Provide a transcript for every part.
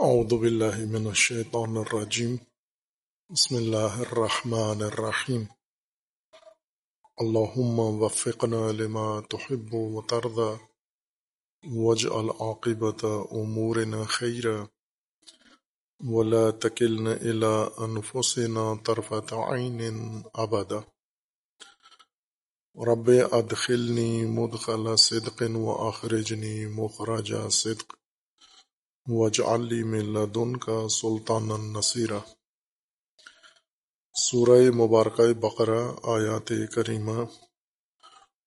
أعوذ بالله من الشيطان الرجيم. بسم الله الرحمن الرحيم. اللهم وفقنا لما تحب وترضى. واجعل عاقبة أمورنا خيرا. ولا تكلنا إلى أنفسنا طرفة عين أبدا. رب أدخلني مدخل صدق وأخرجني مخرج صدق. واجعل لي من لدنك سلطانا نصيرا. سورہ مبارکہ بقرہ، آیات کریمہ.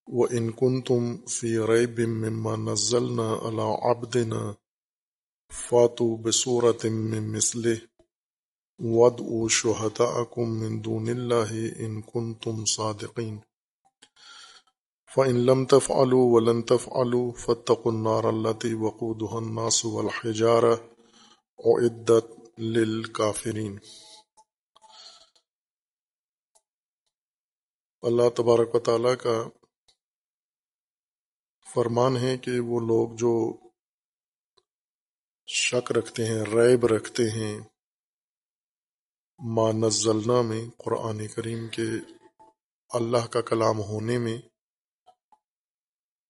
وَإِن كُنتُم فِي رَيْبٍ مِّمَّا نَزَّلْنَا عَلَىٰ عَبْدِنَا فَاتُوا بِسُورَةٍ مِّن مِّثْلِهِ. وَادْعُوا شُهَدَاءَكُم مِّن دُونِ اللَّهِ إِن كُنتُمْ صَادِقِينَ. فَإِن لَّمْ تَفْعَلُوا وَلَن تَفْعَلُوا فَاتَّقُوا النَّارَ الَّتِي وَقُودُهَا النَّاسُ وَالْحِجَارَةُ أُعِدَّتْ لِلْكَافِرِينَ اللہ تبارک و تعالیٰ کا فرمان ہے کہ وہ لوگ جو شک رکھتے ہیں، ریب رکھتے ہیں، ما نزلنا میں قرآن کریم کے اللہ کا کلام ہونے میں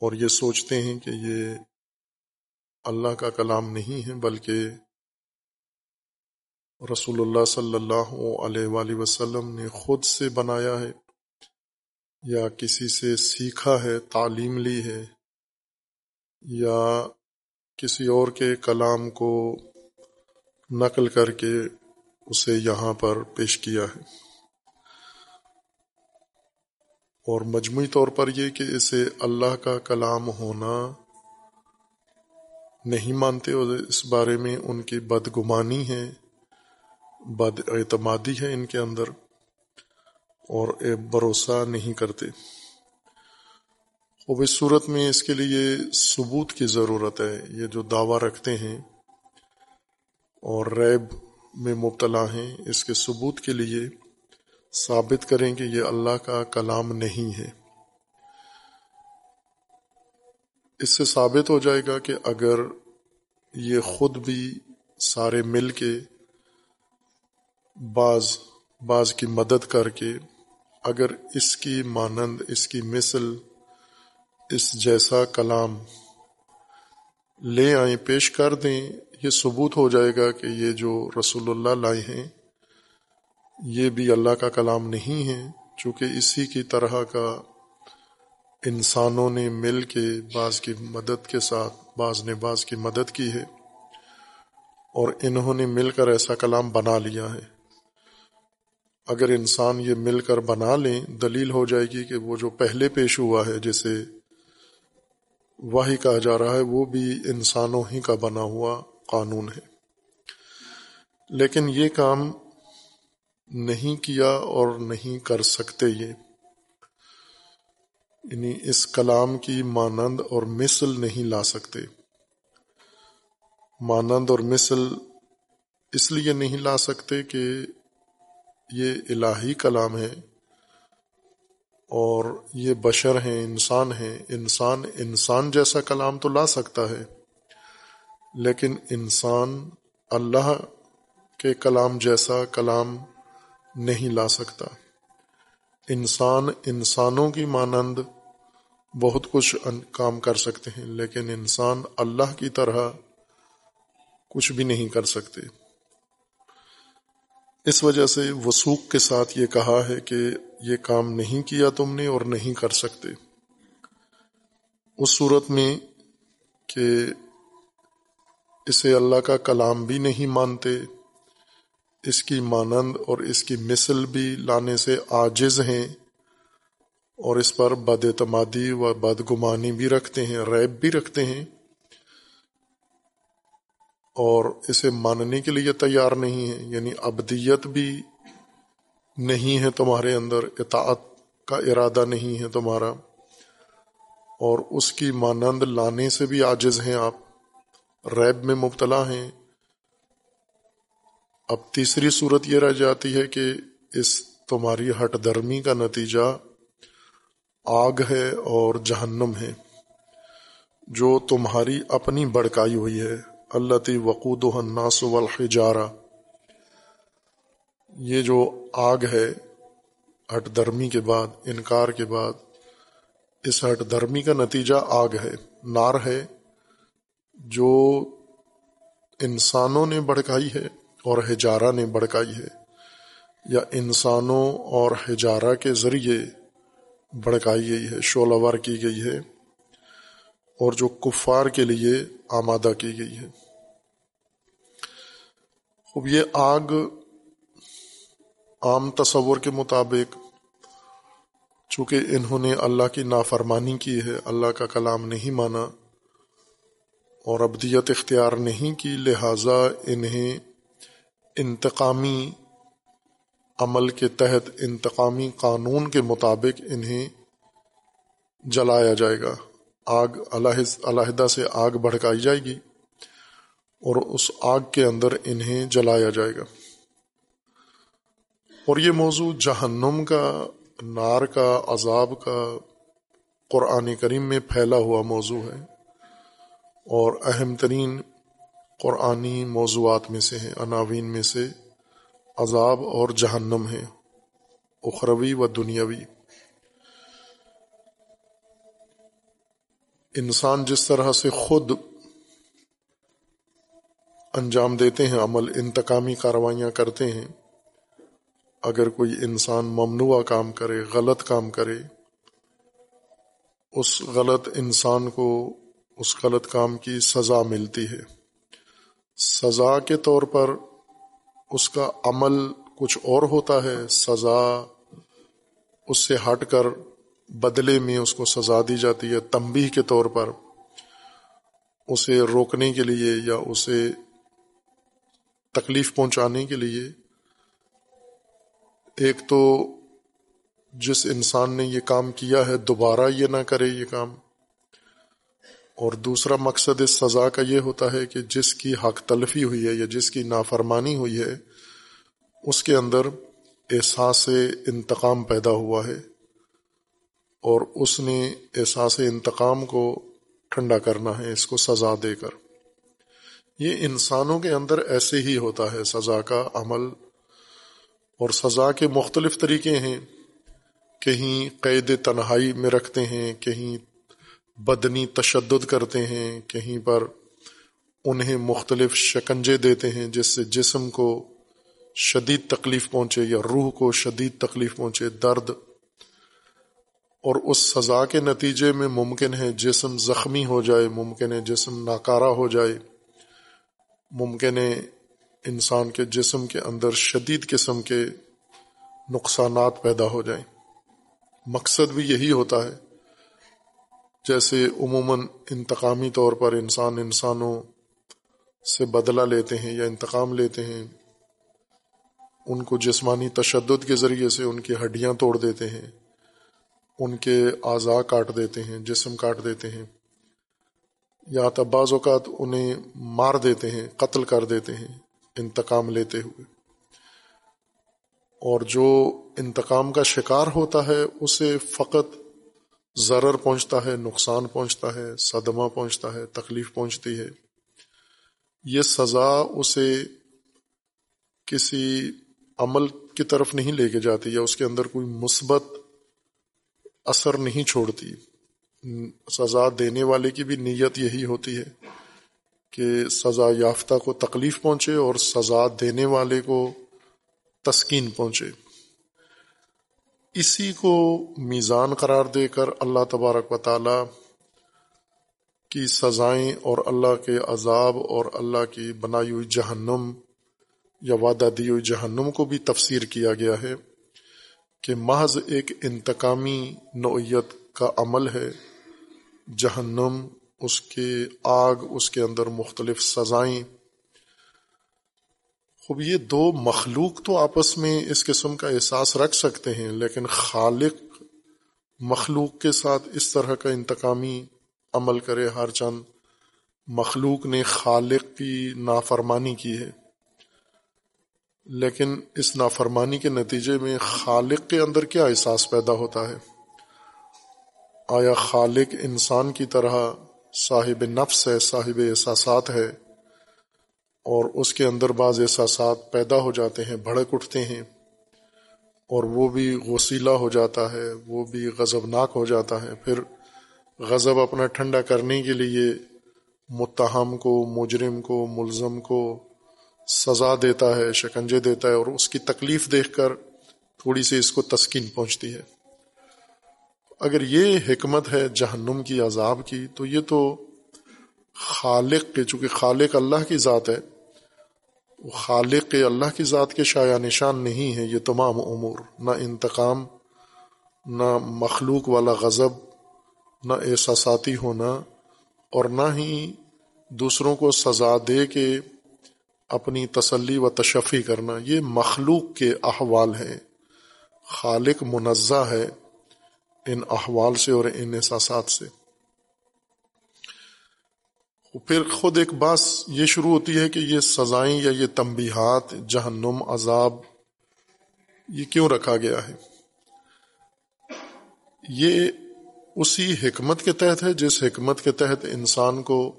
اور یہ سوچتے ہیں کہ یہ اللہ کا کلام نہیں ہے، بلکہ رسول اللہ صلی اللہ علیہ وآلہ وسلم نے خود سے بنایا ہے یا کسی سے سیکھا ہے، تعلیم لی ہے، یا کسی اور کے کلام کو نقل کر کے اسے یہاں پر پیش کیا ہے۔ اور مجموعی طور پر یہ کہ اسے اللہ کا کلام ہونا نہیں مانتے اور اس بارے میں ان کی بدگمانی ہے، بد اعتمادی ہے ان کے اندر اور بھروسہ نہیں کرتے۔ اب اس صورت میں اس کے لیے ثبوت کی ضرورت ہے۔ یہ جو دعویٰ رکھتے ہیں اور ریب میں مبتلا ہیں، اس کے ثبوت کے لیے ثابت کریں کہ یہ اللہ کا کلام نہیں ہے۔ اس سے ثابت ہو جائے گا کہ اگر یہ خود بھی سارے مل کے بعض بعض کی مدد کر کے اگر اس کی مانند، اس کی مثل، اس جیسا کلام لے آئیں، پیش کر دیں، یہ ثبوت ہو جائے گا کہ یہ جو رسول اللہ لائے ہیں یہ بھی اللہ کا کلام نہیں ہے، چونکہ اسی کی طرح کا انسانوں نے مل کے بعض کی مدد کے ساتھ، بعض نے بعض کی مدد کی ہے، اور انہوں نے مل کر ایسا کلام بنا لیا ہے۔ اگر انسان یہ مل کر بنا لیں، دلیل ہو جائے گی کہ وہ جو پہلے پیش ہوا ہے جسے وہی کہا جا رہا ہے، وہ بھی انسانوں ہی کا بنا ہوا قانون ہے۔ لیکن یہ کام نہیں کیا اور نہیں کر سکتے یہ۔ یعنی اس کلام کی مانند اور مثل نہیں لا سکتے۔ مانند اور مثل اس لیے نہیں لا سکتے کہ یہ الہی کلام ہے اور یہ بشر ہیں، انسان ہیں۔ انسان انسان جیسا کلام تو لا سکتا ہے، لیکن انسان اللہ کے کلام جیسا کلام نہیں لا سکتا۔ انسان انسانوں کی مانند بہت کچھ کام کر سکتے ہیں، لیکن انسان اللہ کی طرح کچھ بھی نہیں کر سکتے۔ اس وجہ سے وسوخ کے ساتھ یہ کہا ہے کہ یہ کام نہیں کیا تم نے اور نہیں کر سکتے۔ اس صورت میں کہ اسے اللہ کا کلام بھی نہیں مانتے۔ اس کی مانند اور اس کی مثل بھی لانے سے عاجز ہیں اور اس پر بد اعتمادی و بدگمانی بھی رکھتے ہیں، ریب بھی رکھتے ہیں اور اسے ماننے کے لیے تیار نہیں ہے یعنی ابدیت بھی نہیں ہے تمہارے اندر، اطاعت کا ارادہ نہیں ہے تمہارا اور اس کی مانند لانے سے بھی عاجز ہیں آپ، ریب میں مبتلا ہیں اب تیسری صورت یہ رہ جاتی ہے کہ اس تمہاری ہٹ درمی کا نتیجہ آگ ہے اور جہنم ہے، جو تمہاری اپنی بڑکائی ہوئی ہے۔ اللہ تی وقود الناس والحجارہ۔ یہ جو آگ ہے ہٹ درمی کے بعد، انکار کے بعد، اس ہٹ درمی کا نتیجہ آگ ہے، نار ہے، جو انسانوں نے بڑکائی ہے۔ اور ہجارہ نے بڑکائی ہے، یا انسانوں اور ہجارہ کے ذریعے بڑکائی گئی ہے شولہ کی گئی ہے، اور جو کفار کے لیے آمادہ کی گئی ہے۔ اب یہ آگ عام تصور کے مطابق، چونکہ انہوں نے اللہ کی نافرمانی کی ہے، اللہ کا کلام نہیں مانا، اور ابدیت اختیار نہیں کی، لہٰذا انہیں انتقامی عمل کے تحت انتقامی قانون کے مطابق انہیں جلایا جائے گا۔ آگ علیحدہ سے آگ بھڑکائی جائے گی اور اس آگ کے اندر انہیں جلایا جائے گا۔ اور یہ موضوع جہنم کا، نار کا، عذاب کا قرآن کریم میں پھیلا ہوا موضوع ہے اور اہم ترین قرآنی موضوعات میں سے ہیں، عناوین میں سے عذاب اور جہنم ہے اخروی و دنیاوی۔ انسان جس طرح سے خود انجام دیتے ہیں، عمل انتقامی کاروائیاں کرتے ہیں، اگر کوئی انسان ممنوع کام کرے، غلط کام کرے، اس غلط انسان کو اس غلط کام کی سزا ملتی ہے۔ سزا کے طور پر اس کا عمل کچھ اور ہوتا ہے، سزا اس سے ہٹ کر بدلے میں اس کو سزا دی جاتی ہے تمبی کے طور پر اسے روکنے کے لیے یا اسے تکلیف پہنچانے کے لیے۔ ایک تو جس انسان نے یہ کام کیا ہے، دوبارہ یہ نہ کرے یہ کام۔ اور دوسرا مقصد اس سزا کا یہ ہوتا ہے کہ جس کی حق تلفی ہوئی ہے یا جس کی نافرمانی ہوئی ہے، اس کے اندر احساس انتقام پیدا ہوا ہے اور اس نے احساس انتقام کو ٹھنڈا کرنا ہے، اس کو سزا دے کر۔ یہ انسانوں کے اندر ایسے ہی ہوتا ہے، سزا کا عمل۔ اور سزا کے مختلف طریقے ہیں۔ کہیں قید تنہائی میں رکھتے ہیں، کہیں بدنی تشدد کرتے ہیں، کہیں پر انہیں مختلف شکنجے دیتے ہیں، جس سے جسم کو شدید تکلیف پہنچے یا روح کو شدید تکلیف پہنچے، درد اور اس سزا کے نتیجے میں ممکن ہے جسم زخمی ہو جائے، ممکن ہے جسم ناکارہ ہو جائے۔ ممکن ہے انسان کے جسم کے اندر شدید قسم کے نقصانات پیدا ہو جائیں۔ مقصد بھی یہی ہوتا ہے جیسے عموماً انتقامی طور پر انسان انسانوں سے بدلہ لیتے ہیں یا انتقام لیتے ہیں، ان کو جسمانی تشدد کے ذریعے سے ان کی ہڈیاں توڑ دیتے ہیں، ان کے اعضاء کاٹ دیتے ہیں، جسم کاٹ دیتے ہیں، یا بعض اوقات انہیں مار دیتے ہیں، قتل کر دیتے ہیں انتقام لیتے ہوئے۔ اور جو انتقام کا شکار ہوتا ہے، اسے فقط ضرر پہنچتا ہے، نقصان پہنچتا ہے، صدمہ پہنچتا ہے، تکلیف پہنچتی ہے۔ یہ سزا اسے کسی عمل کی طرف نہیں لے کے جاتی یا اس کے اندر کوئی مثبت اثر نہیں چھوڑتی۔ سزا دینے والے کی بھی نیت یہی ہوتی ہے کہ سزا یافتہ کو تکلیف پہنچے اور سزا دینے والے کو تسکین پہنچے۔ اسی کو میزان قرار دے کر اللہ تبارک و تعالی کی سزائیں اور اللہ کے عذاب اور اللہ کی بنائی ہوئی جہنم یا وعدہ دی ہوئی جہنم کو بھی تفسیر کیا گیا ہے کہ محض ایک انتقامی نوعیت کا عمل ہے۔ جہنم، اس کے آگ، اس کے اندر مختلف سزائیں خوب، یہ دو مخلوق تو آپس میں اس قسم کا احساس رکھ سکتے ہیں، لیکن خالق مخلوق کے ساتھ اس طرح کا انتقامی عمل کرے، ہر چند مخلوق نے خالق کی نافرمانی کی ہے۔ لیکن اس نافرمانی کے نتیجے میں خالق کے اندر کیا احساس پیدا ہوتا ہے؟ آیا خالق انسان کی طرح صاحب نفس ہے، صاحب احساسات ہے؟ اور اس کے اندر بعض احساسات پیدا ہو جاتے ہیں، بھڑک اٹھتے ہیں، اور وہ بھی غسیلہ ہو جاتا ہے، وہ بھی غضبناک ہو جاتا ہے۔ پھر غضب اپنا ٹھنڈا کرنے کے لیے متہم کو، مجرم کو، ملزم کو سزا دیتا ہے، شکنجے دیتا ہے، اور اس کی تکلیف دیکھ کر تھوڑی سی اس کو تسکین پہنچتی ہے۔ اگر یہ حکمت ہے جہنم کی، عذاب کی، تو یہ تو خالق کے، چونکہ خالق اللہ کی ذات ہے خالق اللہ کی ذات کے شاع نشان نہیں ہے یہ تمام امور۔ نہ انتقام، نہ مخلوق والا غضب، نہ احساساتی ہونا، اور نہ ہی دوسروں کو سزا دے کے اپنی تسلی و تشفی کرنا۔ یہ مخلوق کے احوال ہیں۔ خالق منزہ ہے ان احوال سے اور ان احساسات سے۔ پھر خود ایک بات یہ شروع ہوتی ہے کہ یہ سزائیں یا یہ تنبیہات، جہنم، عذاب، یہ کیوں رکھا گیا ہے؟ یہ اسی حکمت کے تحت ہے جس حکمت کے تحت انسان کو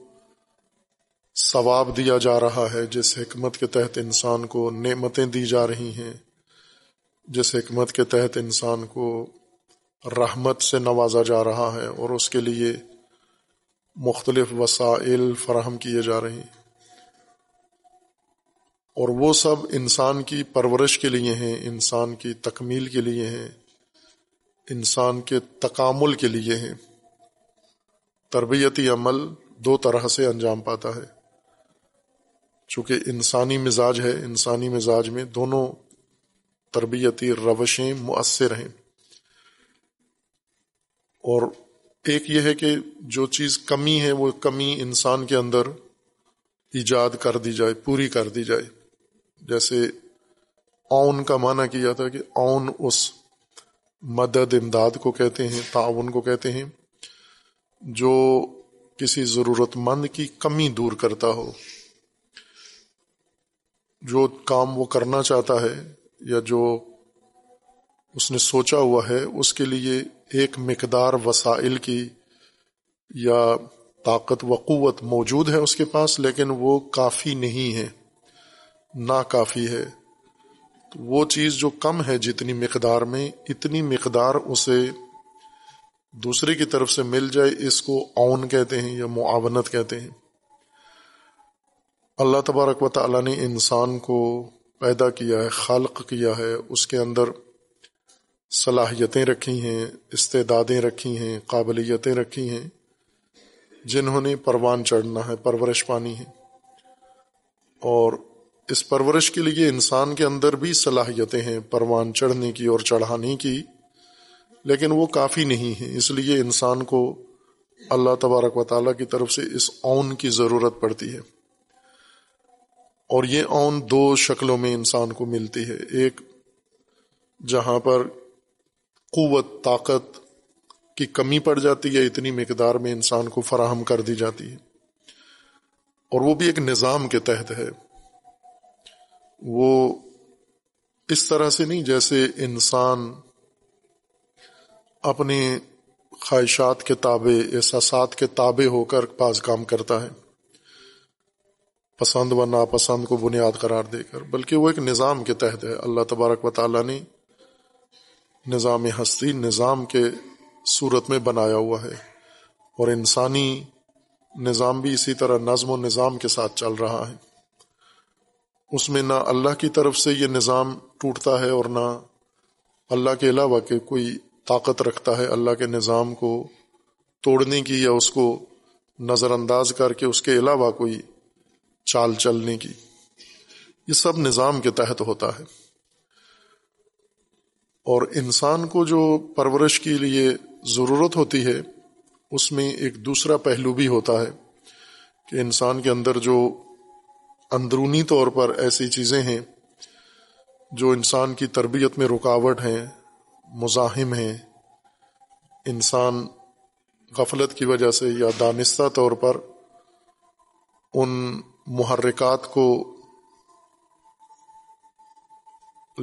ثواب دیا جا رہا ہے، جس حکمت کے تحت انسان کو نعمتیں دی جا رہی ہیں، جس حکمت کے تحت انسان کو رحمت سے نوازا جا رہا ہے اور اس کے لیے مختلف وسائل فراہم کیے جا رہے ہیں۔ اور وہ سب انسان کی پرورش کے لیے ہیں، انسان کی تکمیل کے لیے ہیں، انسان کے تکامل کے لیے ہیں۔ تربیتی عمل دو طرح سے انجام پاتا ہے۔ چونکہ انسانی مزاج ہے، انسانی مزاج میں دونوں تربیتی روشیں مؤثر ہیں۔ اور ایک یہ ہے کہ جو چیز کمی ہے وہ کمی انسان کے اندر ایجاد کر دی جائے، پوری کر دی جائے۔ جیسے اون کا معنی کیا تھا کہ اون اس مدد امداد کو کہتے ہیں، تعاون کو کہتے ہیں، جو کسی ضرورت مند کی کمی دور کرتا ہو۔ جو کام وہ کرنا چاہتا ہے یا جو اس نے سوچا ہوا ہے، اس کے لیے ایک مقدار وسائل کی یا طاقت و قوت موجود ہے اس کے پاس، لیکن وہ کافی نہیں ہے نا کافی ہے وہ چیز جو کم ہے جتنی مقدار میں، اتنی مقدار اسے دوسرے کی طرف سے مل جائے، اس کو اون کہتے ہیں یا معاونت کہتے ہیں۔ اللہ تبارک و تعالیٰ نے انسان کو پیدا کیا ہے خلق کیا ہے، اس کے اندر صلاحیتیں رکھی ہیں، استعدادیں رکھی ہیں، قابلیتیں رکھی ہیں، جنہوں نے پروان چڑھنا ہے، پرورش پانی ہے۔ اور اس پرورش کے لیے انسان کے اندر بھی صلاحیتیں ہیں، پروان چڑھنے کی اور چڑھانے کی، لیکن وہ کافی نہیں ہیں۔ اس لیے انسان کو اللہ تبارک و تعالیٰ کی طرف سے اس اون کی ضرورت پڑتی ہے۔ اور یہ اون دو شکلوں میں انسان کو ملتی ہے۔ ایک جہاں پر قوت، طاقت کی کمی پڑ جاتی ہے، اتنی مقدار میں انسان کو فراہم کر دی جاتی ہے۔ اور وہ بھی ایک نظام کے تحت ہے۔ وہ اس طرح سے نہیں جیسے انسان اپنے خواہشات کے تابع، احساسات کے تابع ہو کر بعض کام کرتا ہے۔ پسند و ناپسند کو بنیاد قرار دے کر، بلکہ وہ ایک نظام کے تحت ہے۔ اللہ تبارک و تعالیٰ نے نظام ہستی نظام کے صورت میں بنایا ہوا ہے اور انسانی نظام بھی اسی طرح نظم و نظام کے ساتھ چل رہا ہے۔ اس میں نہ اللہ کی طرف سے یہ نظام ٹوٹتا ہے اور نہ اللہ کے علاوہ کہ کوئی طاقت رکھتا ہے۔ اللہ کے نظام کو توڑنے کی یا اس کو نظر انداز کر کے اس کے علاوہ کوئی چال چلنے کی۔ یہ سب نظام کے تحت ہوتا ہے۔ اور انسان کو جو پرورش کے لیے ضرورت ہوتی ہے، اس میں ایک دوسرا پہلو بھی ہوتا ہے کہ انسان کے اندر جو اندرونی طور پر ایسی چیزیں ہیں، جو انسان کی تربیت میں رکاوٹ ہیں، مزاحم ہیں، انسان غفلت کی وجہ سے یا دانستہ طور پر ان محرکات کو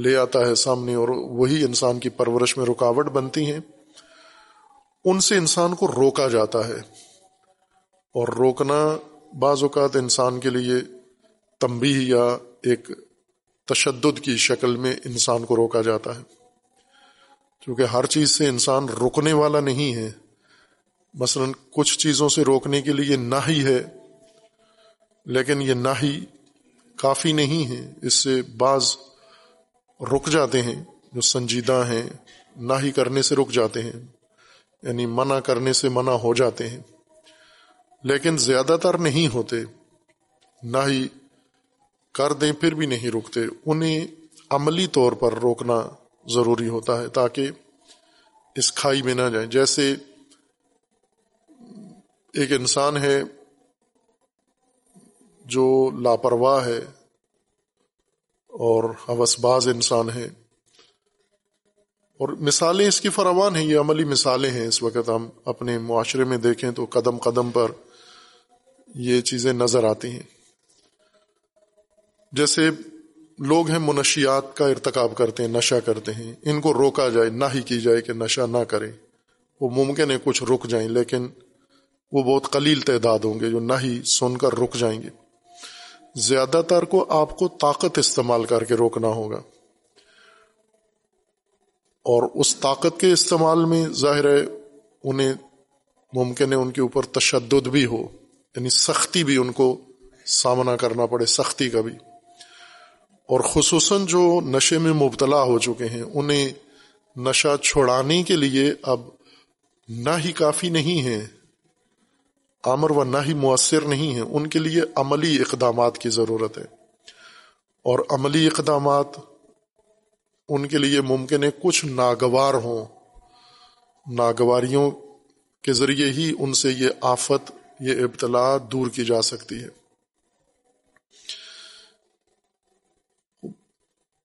لے آتا ہے سامنے اور وہی انسان کی پرورش میں رکاوٹ بنتی ہیں، ان سے انسان کو روکا جاتا ہے۔ اور روکنا بعض اوقات انسان کے لیے تمبی یا ایک تشدد کی شکل میں انسان کو روکا جاتا ہے۔ کیونکہ ہر چیز سے انسان رکنے والا نہیں ہے، مثلا کچھ چیزوں سے روکنے کے لیے نہ ہی ہے، لیکن یہ نہ ہی کافی نہیں ہے۔ اس سے بعض رک جاتے ہیں، جو سنجیدہ ہیں، نہ ہی کرنے سے رک جاتے ہیں یعنی منع کرنے سے منع ہو جاتے ہیں۔ لیکن زیادہ تر نہیں ہوتے، نہ ہی کر دیں پھر بھی نہیں رکتے۔ انہیں عملی طور پر روکنا ضروری ہوتا ہے تاکہ اس کھائی میں نہ جائیں۔ جیسے ایک انسان ہے جو لاپرواہ ہے اور حوث باز انسان ہے اور مثالیں اس کی فراوان ہیں، یہ عملی مثالیں ہیں۔ اس وقت ہم اپنے معاشرے میں دیکھیں تو قدم قدم پر یہ چیزیں نظر آتی ہیں۔ جیسے لوگ ہیں منشیات کا ارتکاب کرتے ہیں، نشہ کرتے ہیں۔ ان کو روکا جائے، نہ ہی کی جائے کہ نشہ نہ کریں۔ وہ ممکن ہے کچھ رک جائیں، لیکن وہ بہت قلیل تعداد ہوں گے جو نہ ہی سن کر رک جائیں گے۔ زیادہ تر کو آپ کو طاقت استعمال کر کے روکنا ہوگا۔ اور اس طاقت کے استعمال میں ظاہر ہے انہیں ممکن ہے ان کے اوپر تشدد بھی ہو یعنی سختی بھی ان کو سامنا کرنا پڑے، سختی کا بھی۔ اور خصوصاً جو نشے میں مبتلا ہو چکے ہیں، انہیں نشہ چھوڑانے کے لیے اب نہ ہی کافی نہیں ہے۔ آمر و نہ ہی مؤثر نہیں ہے ان کے لیے عملی اقدامات کی ضرورت ہے۔ اور عملی اقدامات ان کے لیے ممکن ہے کچھ ناگوار ہوں۔ ناگواریوں کے ذریعے ہی ان سے یہ آفت، یہ ابتلا دور کی جا سکتی ہے۔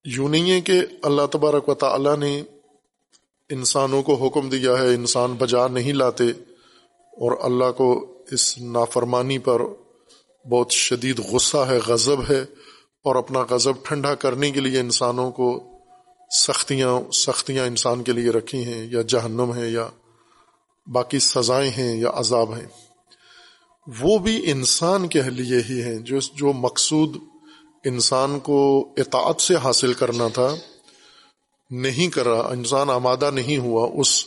یوں نہیں ہے کہ اللہ تبارک و تعالی نے انسانوں کو حکم دیا ہے، انسان بجا نہیں لاتے اور اللہ کو اس نافرمانی پر بہت شدید غصہ ہے، غضب ہے اور اپنا غضب ٹھنڈا کرنے کے لیے انسانوں کو سختیاں سختیاں انسان کے لیے رکھی ہیں، یا جہنم ہے یا باقی سزائیں ہیں، یا عذاب ہیں۔ وہ بھی انسان کے لیے ہی ہیں، جو جو مقصود انسان کو اطاعت سے حاصل کرنا تھا، نہیں کرا، انسان آمادہ نہیں ہوا، اس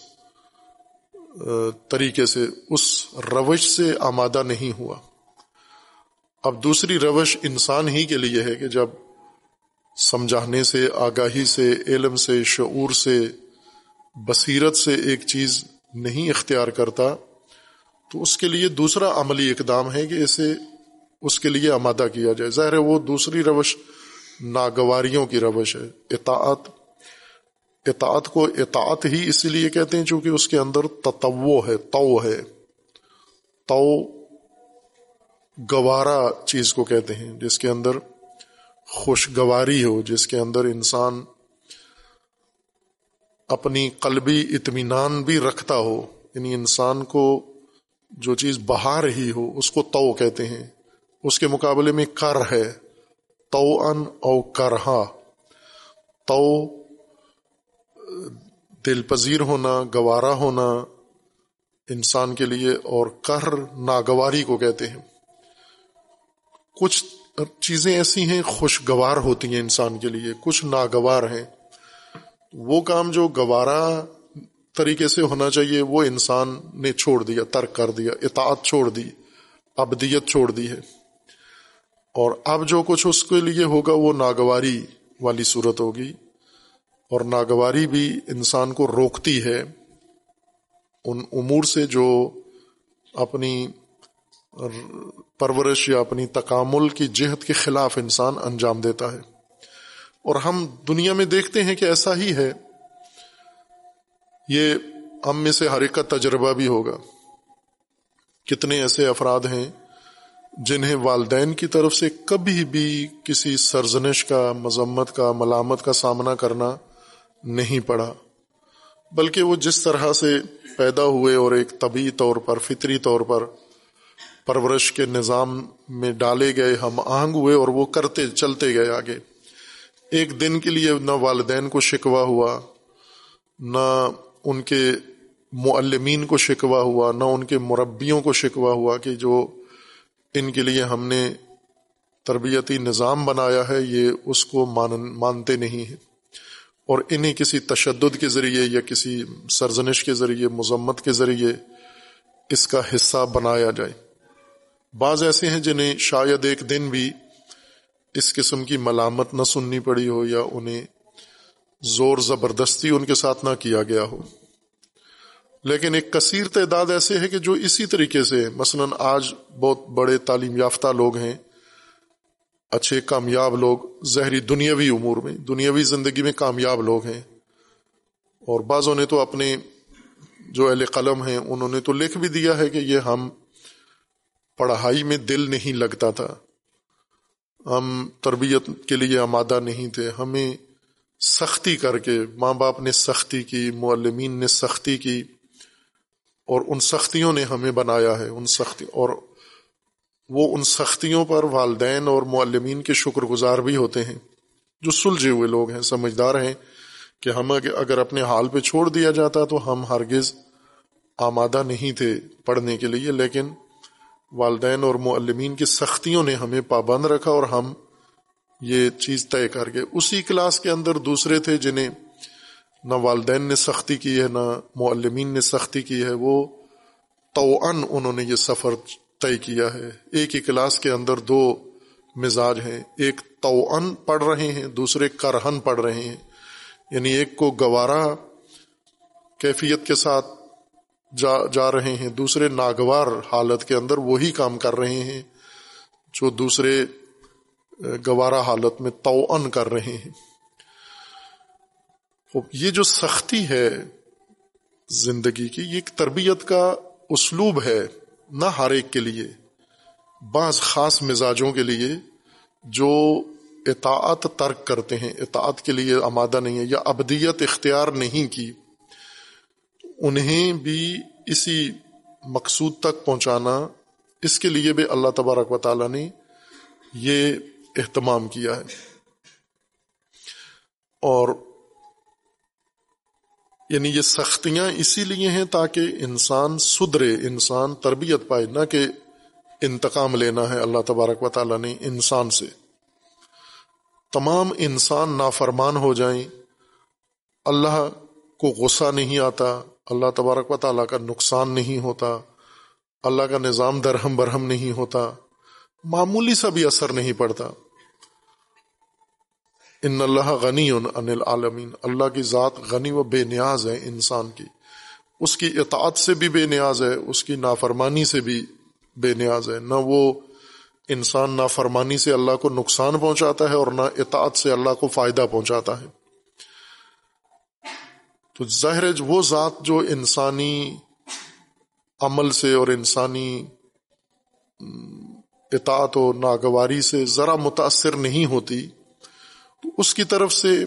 طریقے سے اس روش سے آمادہ نہیں ہوا۔ اب دوسری روش انسان ہی کے لیے ہے کہ جب سمجھانے سے، آگاہی سے، علم سے، شعور سے، بصیرت سے ایک چیز نہیں اختیار کرتا، تو اس کے لیے دوسرا عملی اقدام ہے کہ اسے اس کے لیے آمادہ کیا جائے۔ ظاہر ہے وہ دوسری روش ناگواریوں کی روش ہے، اطاعت اطاعت کو اطاعت ہی اسی لیے کہتے ہیں چونکہ اس کے اندر تتو ہے تو ہے۔ تو گوارا چیز کو کہتے ہیں، جس کے اندر خوشگواری ہو، جس کے اندر انسان اپنی قلبی اطمینان بھی رکھتا ہو۔ یعنی انسان کو جو چیز بہا رہی ہو، اس کو تو کہتے ہیں۔ اس کے مقابلے میں کر ہے تو ان او کرہا۔ تو دل پذیر ہونا، گوارا ہونا انسان کے لیے اور کر ناگواری کو کہتے ہیں۔ کچھ چیزیں ایسی ہیں، خوشگوار ہوتی ہیں انسان کے لیے، کچھ ناگوار ہیں۔ وہ کام جو گوارا طریقے سے ہونا چاہیے، وہ انسان نے چھوڑ دیا، ترک کر دیا، اطاعت چھوڑ دی، ابدیت چھوڑ دی ہے۔ اور اب جو کچھ اس کے لیے ہوگا، وہ ناگواری والی صورت ہوگی۔ اور ناگواری بھی انسان کو روکتی ہے، ان امور سے جو اپنی پرورش یا اپنی تکامل کی جہت کے خلاف انسان انجام دیتا ہے۔ اور ہم دنیا میں دیکھتے ہیں کہ ایسا ہی ہے۔ یہ ہم میں سے ہر ایک کا تجربہ بھی ہوگا۔ کتنے ایسے افراد ہیں جنہیں والدین کی طرف سے کبھی بھی کسی سرزنش کا، مذمت کا، ملامت کا سامنا کرنا نہیں پڑا بلکہ وہ جس طرح سے پیدا ہوئے اور ایک طبی طور پر، فطری طور پر پرورش کے نظام میں ڈالے گئے، ہم آہنگ ہوئے اور وہ کرتے چلتے گئے آگے۔ ایک دن کے لیے نہ والدین کو شکوا ہوا، نہ ان کے معلمین کو شکوا ہوا، نہ ان کے مربیوں کو شکوا ہوا کہ جو ان کے لیے ہم نے تربیتی نظام بنایا ہے، یہ اس کو مانتے نہیں ہیں۔ اور انہیں کسی تشدد کے ذریعے یا کسی سرزنش کے ذریعے، مذمت کے ذریعے اس کا حصہ بنایا جائے۔ بعض ایسے ہیں جنہیں شاید ایک دن بھی اس قسم کی ملامت نہ سننی پڑی ہو یا انہیں زور زبردستی ان کے ساتھ نہ کیا گیا ہو۔ لیکن ایک کثیر تعداد ایسے ہے کہ جو اسی طریقے سے، مثلا آج بہت بڑے تعلیم یافتہ لوگ ہیں اچھے کامیاب لوگ، زہری دنیاوی امور میں، دنیاوی زندگی میں کامیاب لوگ ہیں۔ اور بعضوں نے تو اپنے جو اہل قلم ہیں، انہوں نے تو لکھ بھی دیا ہے کہ یہ ہم پڑھائی میں دل نہیں لگتا تھا۔ ہم تربیت کے لیے آمادہ نہیں تھے۔ ہمیں سختی کر کے، ماں باپ نے سختی کی، معلمین نے سختی کی، اور ان سختیوں نے ہمیں بنایا ہے۔ ان سختی اور وہ ان سختیوں پر والدین اور معلمین کے شکر گزار بھی ہوتے ہیں، جو سلجھے ہوئے لوگ ہیں، سمجھدار ہیں کہ ہم اگر اپنے حال پہ چھوڑ دیا جاتا تو ہم ہرگز آمادہ نہیں تھے پڑھنے کے لیے، لیکن والدین اور معلمین کی سختیوں نے ہمیں پابند رکھا اور ہم یہ چیز طے کر گئے اسی کلاس کے اندر دوسرے تھے جنہیں نہ والدین نے سختی کی ہے، نہ معلمین نے سختی کی ہے۔ وہ تو انہوں نے یہ سفر طے کیا ہے۔ ایک ہی کلاس کے اندر دو مزاج ہیں۔ ایک تو پڑھ رہے ہیں، دوسرے کرہن پڑھ رہے ہیں۔ یعنی ایک کو گوارا کیفیت کے ساتھ جا جا رہے ہیں، دوسرے ناگوار حالت کے اندر وہی کام کر رہے ہیں جو دوسرے گوارا حالت میں تو کر رہے ہیں۔ یہ جو سختی ہے زندگی کی، یہ ایک تربیت کا اسلوب ہے۔ نہ ہر ایک کے لیے، بعض خاص مزاجوں کے لیے جو اطاعت ترک کرتے ہیں، اطاعت کے لیے آمادہ نہیں ہے یا ابدیت اختیار نہیں کی، انہیں بھی اسی مقصود تک پہنچانا، اس کے لیے بھی اللہ تبارک و تعالیٰ نے یہ اہتمام کیا ہے۔ اور یعنی یہ سختیاں اسی لیے ہیں تاکہ انسان سدرے انسان تربیت پائے، نہ کہ انتقام لینا ہے اللہ تبارک و تعالیٰ نے انسان سے۔ تمام انسان نافرمان ہو جائیں، اللہ کو غصہ نہیں آتا، اللہ تبارک و تعالیٰ کا نقصان نہیں ہوتا، اللہ کا نظام درہم برہم نہیں ہوتا، معمولی سا بھی اثر نہیں پڑتا۔ ان اللہ غنی ان العالمین۔ اللہ کی ذات غنی و بے نیاز ہے انسان کی۔ اس کی اطاعت سے بھی بے نیاز ہے، اس کی نافرمانی سے بھی بے نیاز ہے۔ نہ وہ انسان نافرمانی سے اللہ کو نقصان پہنچاتا ہے اور نہ اطاعت سے اللہ کو فائدہ پہنچاتا ہے۔ تو ظاہر وہ ذات جو انسانی عمل سے اور انسانی اطاعت و ناگواری سے ذرا متاثر نہیں ہوتی تو اس کی طرف سے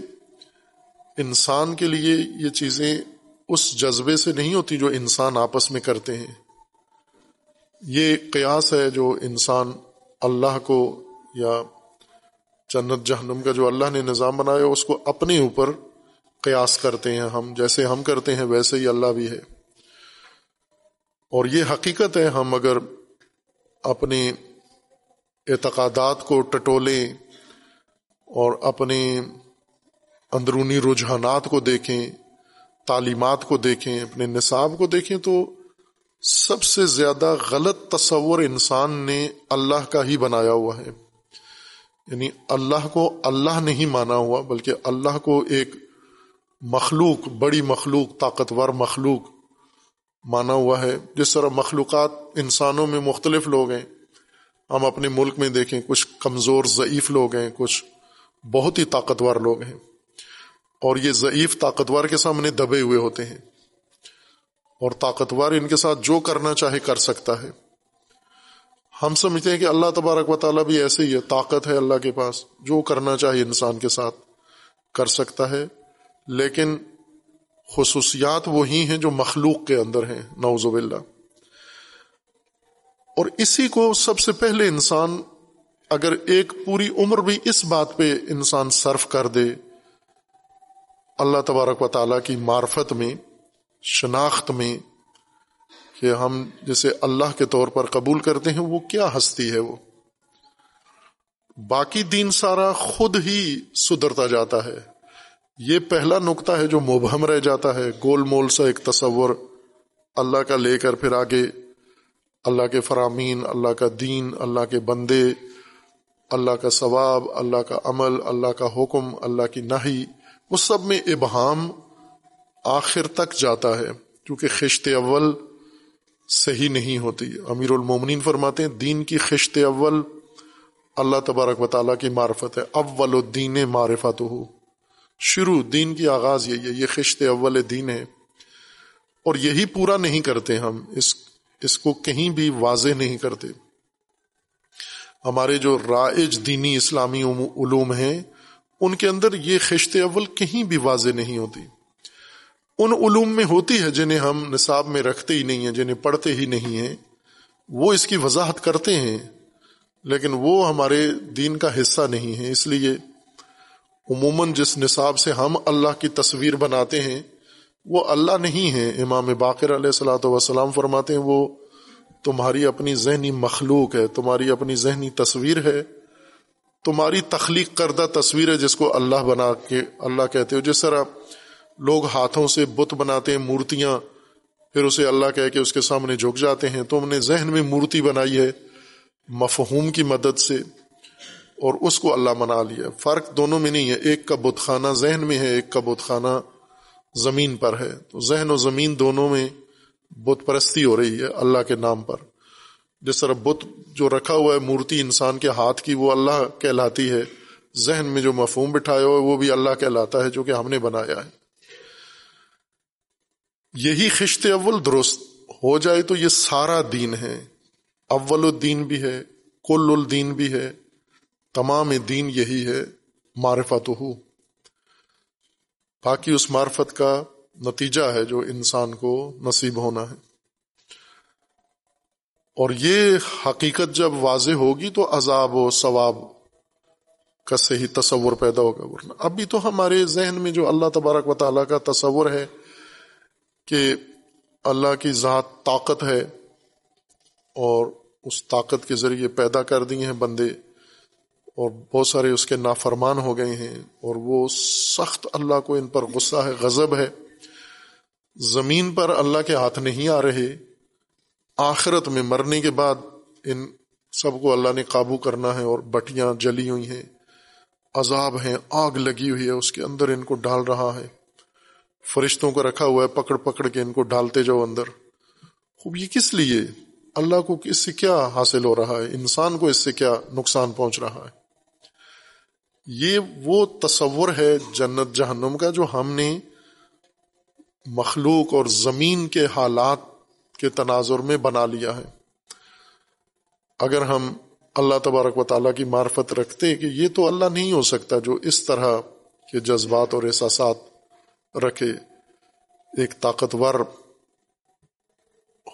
انسان کے لیے یہ چیزیں اس جذبے سے نہیں ہوتی جو انسان آپس میں کرتے ہیں۔ یہ قیاس ہے جو انسان اللہ کو یا جنت جہنم کا جو اللہ نے نظام بنایا اس کو اپنے اوپر قیاس کرتے ہیں ہم، جیسے ہم کرتے ہیں، ویسے ہی اللہ بھی ہے۔ اور یہ حقیقت ہے، ہم اگر اپنے اعتقادات کو ٹٹولیں اور اپنے اندرونی رجحانات کو دیکھیں، تعلیمات کو دیکھیں، اپنے نصاب کو دیکھیں تو سب سے زیادہ غلط تصور انسان نے اللہ کا ہی بنایا ہوا ہے۔ یعنی اللہ کو اللہ نہیں مانا ہوا، بلکہ اللہ کو ایک مخلوق، بڑی مخلوق، طاقتور مخلوق مانا ہوا ہے۔ جس طرح مخلوقات انسانوں میں مختلف لوگ ہیں، ہم اپنے ملک میں دیکھیں، کچھ کمزور، ضعیف لوگ ہیں، کچھ بہت ہی طاقتور لوگ ہیں اور یہ ضعیف طاقتور کے سامنے دبے ہوئے ہوتے ہیں اور طاقتور ان کے ساتھ جو کرنا چاہے کر سکتا ہے۔ ہم سمجھتے ہیں کہ اللہ تبارک و تعالیٰ بھی ایسے ہی ہے، طاقت ہے اللہ کے پاس، جو کرنا چاہے انسان کے ساتھ کر سکتا ہے۔ لیکن خصوصیات وہی ہیں جو مخلوق کے اندر ہیں نوز اللہ اور اسی کو سب سے پہلے انسان اگر ایک پوری عمر بھی اس بات پہ انسان صرف کر دے، اللہ تبارک و تعالیٰ کی معرفت میں، شناخت میں کہ ہم جسے اللہ کے طور پر قبول کرتے ہیں، وہ کیا ہستی ہے وہ؟ باقی دین سارا خود ہی سدھرتا جاتا ہے۔ یہ پہلا نقطہ ہے جو مبہم رہ جاتا ہے۔ گول مول سا ایک تصور اللہ کا لے کر پھر آگے، اللہ کے فرامین، اللہ کا دین، اللہ کے بندے اللہ کا ثواب، اللہ کا عمل، اللہ کا حکم، اللہ کی نہی اس سب میں ابہام آخر تک جاتا ہے، کیونکہ خشت اول صحیح نہیں ہوتی۔ امیر المومنین فرماتے ہیں، دین کی خشت اول اللہ تبارک و تعالیٰ کی معرفت ہے۔ اول الدین معرفت ہو شروع، دین کی آغاز یہی ہے، یہ خشت اول دین ہے۔ اور یہی پورا نہیں کرتے ہم، اس اس کو کہیں بھی واضح نہیں کرتے۔ ہمارے جو رائج دینی اسلامی علوم ہیں، ان کے اندر یہ خشت اول کہیں بھی واضح نہیں ہوتی۔ ان علوم میں ہوتی ہے جنہیں ہم نصاب میں رکھتے ہی نہیں ہیں، جنہیں پڑھتے ہی نہیں ہیں۔ وہ اس کی وضاحت کرتے ہیں، لیکن وہ ہمارے دین کا حصہ نہیں ہے۔ اس لیے عموماً جس نصاب سے ہم اللہ کی تصویر بناتے ہیں، وہ اللہ نہیں ہے۔ امام باقر علیہ السلاۃ وسلام فرماتے ہیں، وہ تمہاری اپنی ذہنی مخلوق ہے، تمہاری اپنی ذہنی تصویر ہے۔ تمہاری تخلیق کردہ تصویر ہے جس کو اللہ بنا کے، اللہ کہتے ہو۔ جس طرح لوگ ہاتھوں سے بت بناتے ہیں، مورتیاں، پھر اسے اللہ کہہ کے اس کے سامنے جھک جاتے ہیں۔ تم نے ذہن میں مورتی بنائی ہے مفہوم کی مدد سے، اور اس کو اللہ منا لیا۔ فرق دونوں میں نہیں ہے۔ ایک کا بت خانہ ذہن میں ہے، ایک کا بت خانہ زمین پر ہے۔ تو ذہن و زمین دونوں میں بت پرستی ہو رہی ہے اللہ کے نام پر۔ جس طرح بت جو رکھا ہوا ہے مورتی انسان کے ہاتھ کی، وہ اللہ کہلاتی ہے۔ ذہن میں جو مفہوم بٹھایا ہوا ہے، وہ بھی اللہ کہلاتا ہے جو کہ ہم نے بنایا ہے۔ یہی خشت اول درست۔ ہو جائے تو یہ سارا دین ہے۔ اول الدین بھی ہے، کل الدین بھی ہے۔ تمام دین یہی ہے۔ معرفت ہو باقی اس معرفت کا نتیجہ ہے جو انسان کو نصیب ہونا ہے۔ اور یہ حقیقت جب واضح ہوگی تو عذاب و ثواب کا صحیح تصور پیدا ہوگا۔ ورنہ ابھی تو ہمارے ذہن میں جو اللہ تبارک و تعالیٰ کا تصور ہے کہ اللہ کی ذات طاقت ہے اور اس طاقت کے ذریعے پیدا کر دی ہیں بندے اور بہت سارے اس کے نافرمان ہو گئے ہیں اور وہ سخت اللہ کو ان پر غصہ ہے، غضب ہے۔ زمین پر اللہ کے ہاتھ نہیں آ رہے، آخرت میں مرنے کے بعد ان سب کو اللہ نے قابو کرنا ہے اور بٹیاں جلی ہوئی ہیں، عذاب ہیں، آگ لگی ہوئی ہے، اس کے اندر ان کو ڈال رہا ہے۔ فرشتوں کو رکھا ہوا ہے، پکڑ پکڑ کے ان کو ڈالتے جاؤ اندر۔ خوب، یہ کس لیے؟ اللہ کو اس سے کیا حاصل ہو رہا ہے؟ انسان کو اس سے کیا نقصان پہنچ رہا ہے؟ یہ وہ تصور ہے جنت جہنم کا جو ہم نے مخلوق اور زمین کے حالات کے تناظر میں بنا لیا ہے۔ اگر ہم اللہ تبارک و تعالیٰ کی معرفت رکھتے کہ یہ تو اللہ نہیں ہو سکتا جو اس طرح کے جذبات اور احساسات رکھے، ایک طاقتور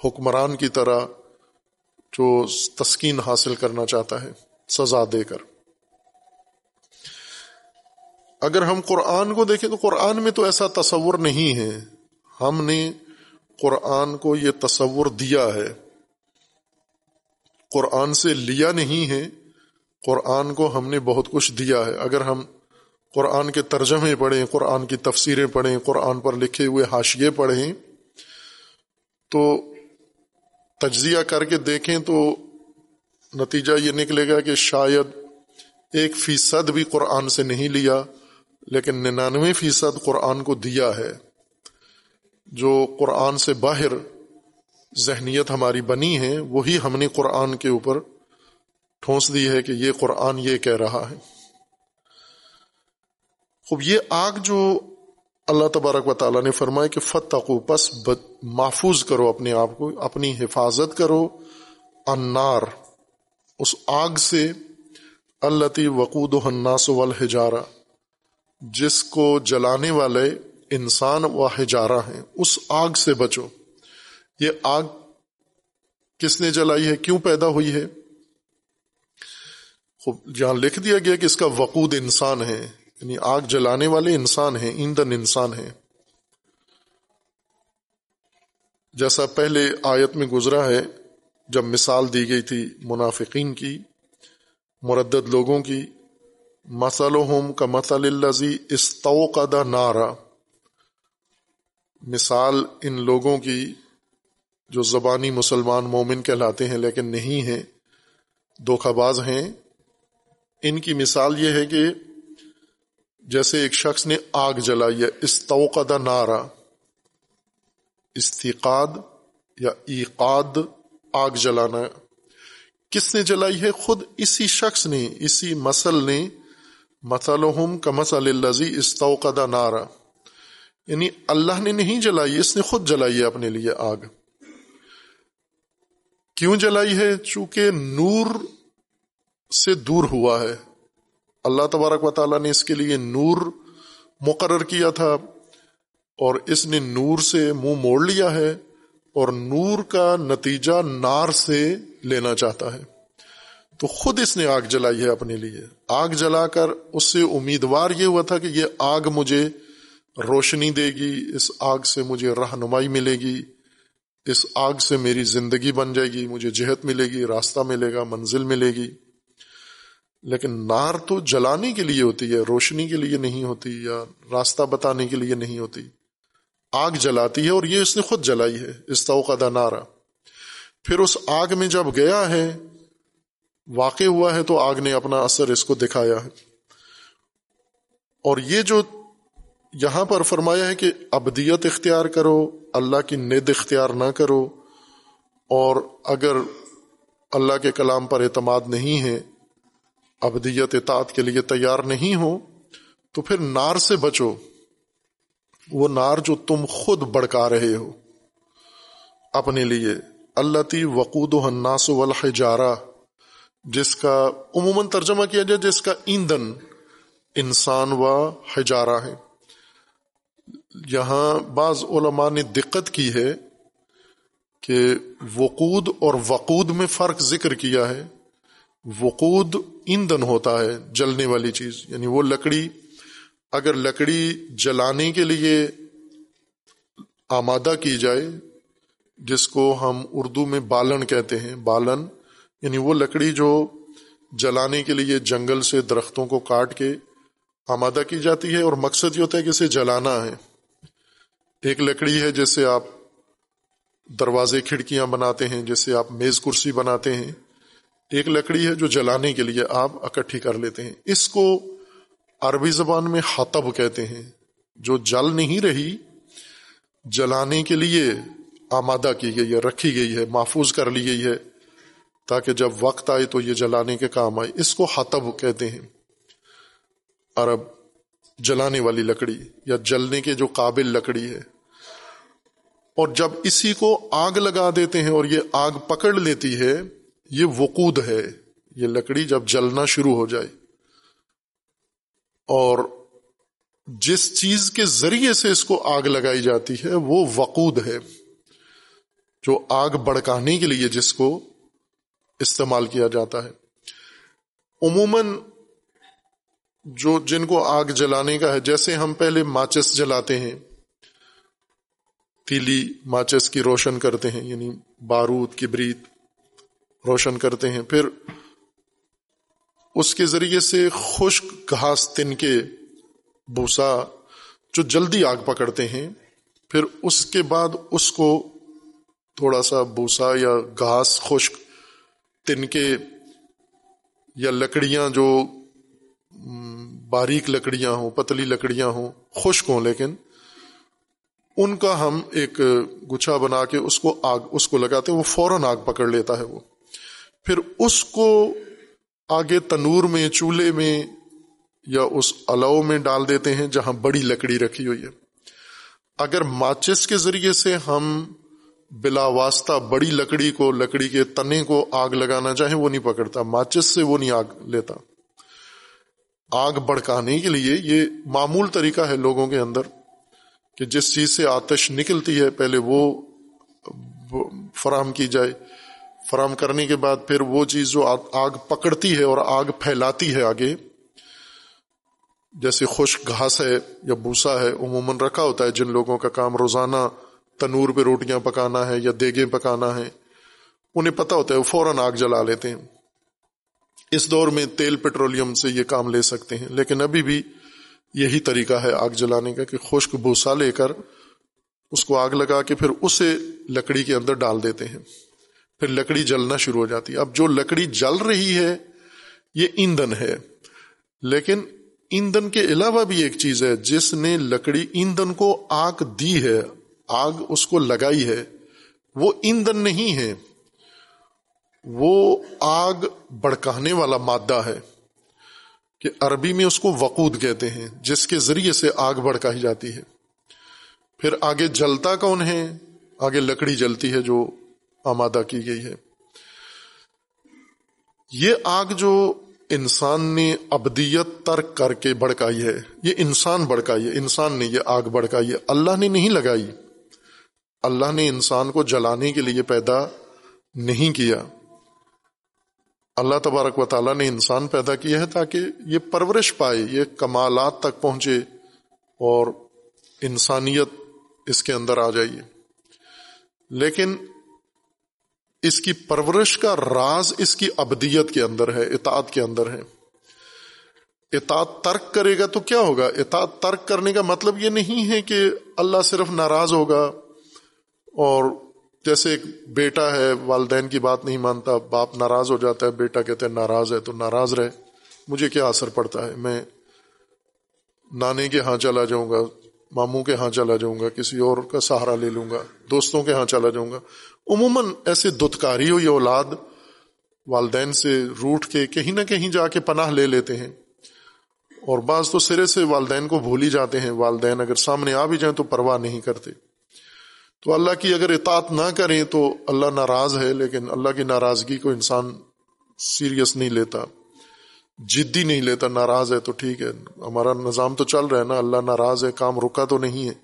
حکمران کی طرح جو تسکین حاصل کرنا چاہتا ہے، سزا دے کر۔ اگر ہم قرآن کو دیکھیں تو قرآن میں تو ایسا تصور نہیں ہے۔ ہم نے قرآن کو یہ تصور دیا ہے۔ قرآن سے لیا نہیں ہے، قرآن کو ہم نے بہت کچھ دیا ہے۔ اگر ہم قرآن کے ترجمے پڑھیں، قرآن کی تفسیریں پڑھیں، قرآن پر لکھے ہوئے حاشیے پڑھیں، تو تجزیہ کر کے دیکھیں تو نتیجہ یہ نکلے گا کہ شاید ایک فیصد بھی قرآن سے نہیں لیا، لیکن ننانوے فیصد قرآن کو دیا ہے۔ جو قرآن سے باہر ذہنیت ہماری بنی ہے، وہی ہم نے قرآن کے اوپر ٹھونس دی ہے کہ یہ قرآن یہ کہہ رہا ہے۔ خوب، یہ آگ جو اللہ تبارک و تعالیٰ نے فرمایا کہ فتح پس محفوظ کرو اپنے آپ کو، اپنی حفاظت کرو۔ انار اس آگ سے اللہ وقود و الناس والحجارہ جس کو جلانے والے انسان و ہجارہ ہیں۔ اس آگ سے بچو۔ یہ آگ کس نے جلائی ہے؟ کیوں پیدا ہوئی ہے؟ جہاں لکھ دیا گیا کہ اس کا وقود انسان ہے۔ یعنی آگ جلانے والے انسان ہیں، ایندھن انسان ہیں۔ جیسا پہلے آیت میں گزرا ہے، جب مثال دی گئی تھی منافقین کی، مردد لوگوں کی مسلحم کا مسل الزی استوقد نارا۔ مثال ان لوگوں کی جو زبانی مسلمان مومن کہلاتے ہیں لیکن نہیں ہیں دھوکھا باز ہیں۔ ان کی مثال یہ ہے کہ جیسے ایک شخص نے آگ جلائی ہے، استوقد نارا استقاد یا ایقاد آگ جلانا۔ کس نے جلائی ہے؟ خود اسی شخص نے، اسی مسل نے۔ مسلحم کا مسل الزی استوقد نارا۔ یعنی اللہ نے نہیں جلائی، اس نے خود جلائی ہے اپنے لیے آگ۔ کیوں جلائی ہے؟ چونکہ نور سے دور ہوا ہے۔ اللہ تبارک و تعالیٰ نے اس کے لیے نور مقرر کیا تھا اور اس نے نور سے منہ مو موڑ لیا ہے اور نور کا نتیجہ نار سے لینا چاہتا ہے۔ تو خود اس نے آگ جلائی ہے اپنے لیے۔ آگ جلا کر اس سے امیدوار یہ ہوا تھا کہ یہ آگ مجھے روشنی دے گی، اس آگ سے مجھے رہنمائی ملے گی، اس آگ سے میری زندگی بن جائے گی، مجھے جہت ملے گی، راستہ ملے گا، منزل ملے گی۔ لیکن نار تو جلانے کے لیے ہوتی ہے، روشنی کے لیے نہیں ہوتی یا راستہ بتانے کے لیے نہیں ہوتی۔ آگ جلاتی ہے اور یہ اس نے خود جلائی ہے اس توقع نارا۔ پھر اس آگ میں جب گیا ہے، واقع ہوا ہے تو آگ نے اپنا اثر اس کو دکھایا ہے۔ اور یہ جو یہاں پر فرمایا ہے کہ ابدیت اختیار کرو، اللہ کی ند اختیار نہ کرو، اور اگر اللہ کے کلام پر اعتماد نہیں ہے، ابدیت اطاعت کے لیے تیار نہیں ہو، تو پھر نار سے بچو۔ وہ نار جو تم خود بڑکا رہے ہو۔ اپنے لیے اللہ تی وقود و حناس والحجارہ، جس کا عموماً ترجمہ کیا جائے، جس کا ایندھن انسان و حجارہ ہے۔ یہاں بعض علماء نے دقت کی ہے کہ وقود اور وقود میں فرق ذکر کیا ہے۔ وقود ایندھن ہوتا ہے، جلنے والی چیز یعنی وہ لکڑی اگر لکڑی جلانے کے لیے آمادہ کی جائے، جس کو ہم اردو میں بالن کہتے ہیں، بالن یعنی وہ لکڑی جو جلانے کے لیے جنگل سے درختوں کو کاٹ کے آمادہ کی جاتی ہے، اور مقصد یہ ہوتا ہے کہ اسے جلانا ہے۔ ایک لکڑی ہے جیسے آپ دروازے کھڑکیاں بناتے ہیں، جیسے آپ میز کرسی بناتے ہیں۔ ایک لکڑی ہے جو جلانے کے لیے آپ اکٹھی کر لیتے ہیں۔ اس کو عربی زبان میں حتب کہتے ہیں۔ جو جل نہیں رہی، جلانے کے لیے آمادہ کی گئی ہے، رکھی گئی ہے، محفوظ کر لی گئی ہے۔ تاکہ جب وقت آئے تو یہ جلانے کے کام آئے۔ اس کو حتب کہتے ہیں۔ عرب جلانے والی لکڑی یا جلنے کے جو قابل لکڑی ہے۔ اور جب اسی کو آگ لگا دیتے ہیں اور یہ آگ پکڑ لیتی ہے، یہ وقود ہے۔ یہ لکڑی جب جلنا شروع ہو جائے۔ اور جس چیز کے ذریعے سے اس کو آگ لگائی جاتی ہے، وہ وقود ہے۔ جو آگ بڑکانے کے لیے جس کو استعمال کیا جاتا ہے۔ عموماً جو جن کو آگ جلانے کا ہے، جیسے ہم پہلے ماچس جلاتے ہیں، تیلی ماچس کی روشن کرتے ہیں یعنی بارود کی بریت روشن کرتے ہیں، پھر اس کے ذریعے سے خشک گھاس، تن کے بھوسا جو جلدی آگ پکڑتے ہیں، پھر اس کے بعد اس کو تھوڑا سا بھوسا یا گھاس خشک، تن کے یا لکڑیاں جو باریک لکڑیاں ہوں، پتلی لکڑیاں ہوں، خشک ہوں، لیکن ان کا ہم ایک گچھا بنا کے اس کو آگ، اس کو لگاتے ہیں، وہ فوراً آگ پکڑ لیتا ہے وہ۔ پھر اس کو آگے تنور میں، چولہے میں یا اس الاؤ میں ڈال دیتے ہیں جہاں بڑی لکڑی رکھی ہوئی ہے۔ اگر ماچس کے ذریعے سے ہم بلا واسطہ بڑی لکڑی کو، لکڑی کے تنے کو آگ لگانا چاہیں، وہ نہیں پکڑتا۔ ماچس سے وہ نہیں آگ لیتا۔ آگ بڑکانے کے لیے یہ معمول طریقہ ہے لوگوں کے اندر کہ جس چیز سے آتش نکلتی ہے، پہلے وہ فراہم کی جائے۔ فراہم کرنے کے بعد پھر وہ چیز جو آگ پکڑتی ہے اور آگ پھیلاتی ہے آگے، جیسے خشک گھاس ہے یا بھوسا ہے، عموماً رکھا ہوتا ہے جن لوگوں کا کام روزانہ تنور پہ روٹیاں پکانا ہے یا دیگیں پکانا ہے انہیں پتا ہوتا ہے وہ فوراً آگ جلا لیتے ہیں۔ اس دور میں تیل پیٹرولیم سے یہ کام لے سکتے ہیں، لیکن ابھی بھی یہی طریقہ ہے آگ جلانے کا کہ خشک بھوسا لے کر اس کو آگ لگا کے پھر اسے لکڑی کے اندر ڈال دیتے ہیں۔ پھر لکڑی جلنا شروع ہو جاتی ہے۔ اب جو لکڑی جل رہی ہے، یہ ایندھن ہے۔ لیکن ایندھن کے علاوہ بھی ایک چیز ہے، جس نے لکڑی ایندھن کو آگ دی ہے، آگ اس کو لگائی ہے، وہ ایندھن نہیں ہے۔ وہ آگ بڑکانے والا مادہ ہے کہ عربی میں اس کو وقود کہتے ہیں، جس کے ذریعے سے آگ بڑکائی جاتی ہے۔ پھر آگے جلتا کون ہے؟ آگے لکڑی جلتی ہے جو آمادہ کی گئی ہے۔ یہ آگ جو انسان نے ابدیت ترک کر کے بڑکائی ہے، یہ انسان بڑکائی ہے، انسان نے یہ آگ بڑکائی ہے۔ اللہ نے نہیں لگائی۔ اللہ نے انسان کو جلانے کے لیے پیدا نہیں کیا۔ اللہ تبارک و تعالیٰ نے انسان پیدا کیا ہے تاکہ یہ پرورش پائے، یہ کمالات تک پہنچے اور انسانیت اس کے اندر آ جائیے۔ لیکن اس کی پرورش کا راز اس کی ابدیت کے اندر ہے، اطاعت کے اندر ہے۔ اطاعت ترک کرے گا تو کیا ہوگا؟ اطاعت ترک کرنے کا مطلب یہ نہیں ہے کہ اللہ صرف ناراض ہوگا اور جیسے ایک بیٹا ہے، والدین کی بات نہیں مانتا، باپ ناراض ہو جاتا ہے، بیٹا کہتے ہیں ناراض ہے تو ناراض رہے۔ مجھے کیا اثر پڑتا ہے؟ میں نانے کے ہاں چلا جاؤں گا، ماموں کے ہاں چلا جاؤں گا، کسی اور کا سہارا لے لوں گا، دوستوں کے ہاں چلا جاؤں گا۔ عموماً ایسے دتکاری ہوئی اولاد والدین سے روٹ کے کہیں نہ کہیں جا کے پناہ لے لیتے ہیں۔ اور بعض تو سرے سے والدین کو بھول ہی جاتے ہیں۔ والدین اگر سامنے آ بھی جائیں تو پرواہ نہیں کرتے۔ تو اللہ کی اگر اطاعت نہ کریں تو اللہ ناراض ہے، لیکن اللہ کی ناراضگی کو انسان سیریس نہیں لیتا، جدی نہیں لیتا، ناراض ہے تو ٹھیک ہے۔ ہمارا نظام تو چل رہا ہے نا، اللہ ناراض ہے، کام رکا تو نہیں ہے۔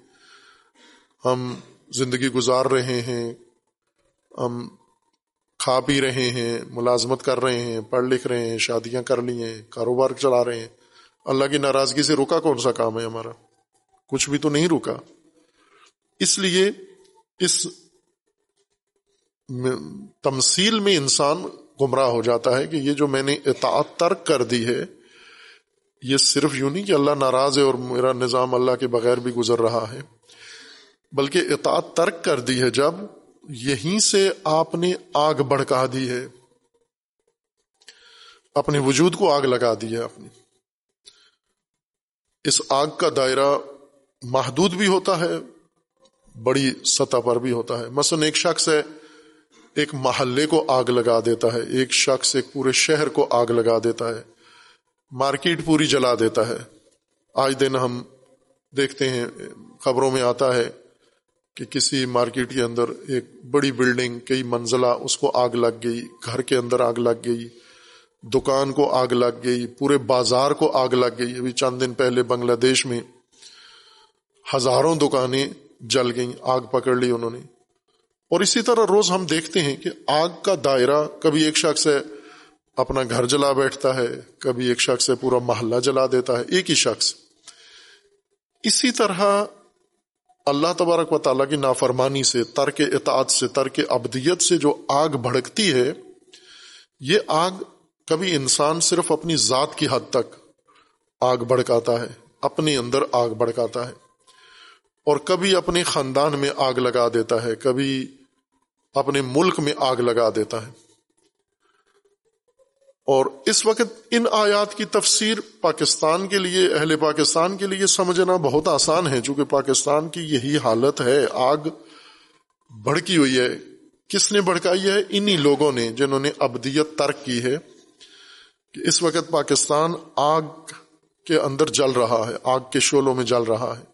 ہم زندگی گزار رہے ہیں، ہم کھا پی رہے ہیں، ملازمت کر رہے ہیں، پڑھ لکھ رہے ہیں، شادیاں کر لی ہیں، کاروبار چلا رہے ہیں۔ اللہ کی ناراضگی سے رکا کون سا کام ہے ہمارا؟ کچھ بھی تو نہیں رکا۔ اس لیے اس تمثیل میں انسان گمراہ ہو جاتا ہے کہ یہ جو میں نے اطاعت ترک کر دی ہے، یہ صرف یوں نہیں کہ اللہ ناراض ہے اور میرا نظام اللہ کے بغیر بھی گزر رہا ہے، بلکہ اطاعت ترک کر دی ہے جب یہیں سے آپ نے آگ بڑکا دی ہے، اپنے وجود کو آگ لگا دی ہے اپنی اس آگ کا دائرہ محدود بھی ہوتا ہے بڑی سطح پر بھی ہوتا ہے۔ مثلا ایک شخص ہے، ایک محلے کو آگ لگا دیتا ہے۔ ایک شخص ایک پورے شہر کو آگ لگا دیتا ہے۔ مارکیٹ پوری جلا دیتا ہے۔ آج دن ہم دیکھتے ہیں، خبروں میں آتا ہے کہ کسی مارکیٹ کے اندر ایک بڑی بلڈنگ، کئی منزلہ، اس کو آگ لگ گئی، گھر کے اندر آگ لگ گئی، دکان کو آگ لگ گئی، پورے بازار کو آگ لگ گئی۔ ابھی چند دن پہلے بنگلہ دیش میں ہزاروں دکانیں جل گئیں، آگ پکڑ لی انہوں نے۔ اور اسی طرح روز ہم دیکھتے ہیں کہ آگ کا دائرہ کبھی ایک شخص ہے اپنا گھر جلا بیٹھتا ہے، کبھی ایک شخص ہے پورا محلہ جلا دیتا ہے، ایک ہی شخص۔ اسی طرح اللہ تبارک و تعالیٰ کی نافرمانی سے، ترک اطاعت سے، ترک ابدیت سے جو آگ بھڑکتی ہے، یہ آگ کبھی انسان صرف اپنی ذات کی حد تک آگ بھڑکاتا ہے، اپنے اندر آگ بھڑکاتا ہے۔ اور کبھی اپنے خاندان میں آگ لگا دیتا ہے، کبھی اپنے ملک میں آگ لگا دیتا ہے۔ اور اس وقت ان آیات کی تفسیر پاکستان کے لیے، اہل پاکستان کے لیے سمجھنا بہت آسان ہے، چونکہ پاکستان کی یہی حالت ہے، آگ بھڑکی ہوئی ہے۔ کس نے بھڑکائی ہے؟ انہی لوگوں نے جنہوں نے ابدیت ترک کی ہے کہ اس وقت پاکستان آگ کے اندر جل رہا ہے، آگ کے شولوں میں جل رہا ہے۔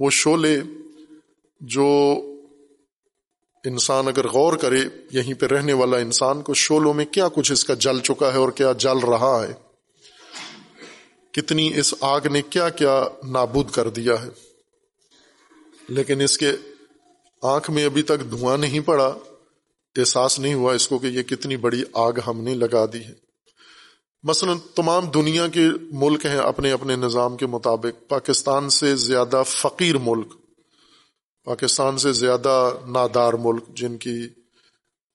وہ شولے جو انسان اگر غور کرے یہیں پہ رہنے والا انسان کو شولوں میں کیا کچھ اس کا جل چکا ہے اور کیا جل رہا ہے؟ کتنی اس آگ نے کیا کیا نابود کر دیا ہے؟ لیکن اس کے آنکھ میں ابھی تک دھواں نہیں پڑا، احساس نہیں ہوا اس کو کہ یہ کتنی بڑی آگ ہم نے لگا دی ہے۔ مثلا تمام دنیا کے ملک ہیں اپنے اپنے نظام کے مطابق، پاکستان سے زیادہ فقیر ملک، پاکستان سے زیادہ نادار ملک، جن کی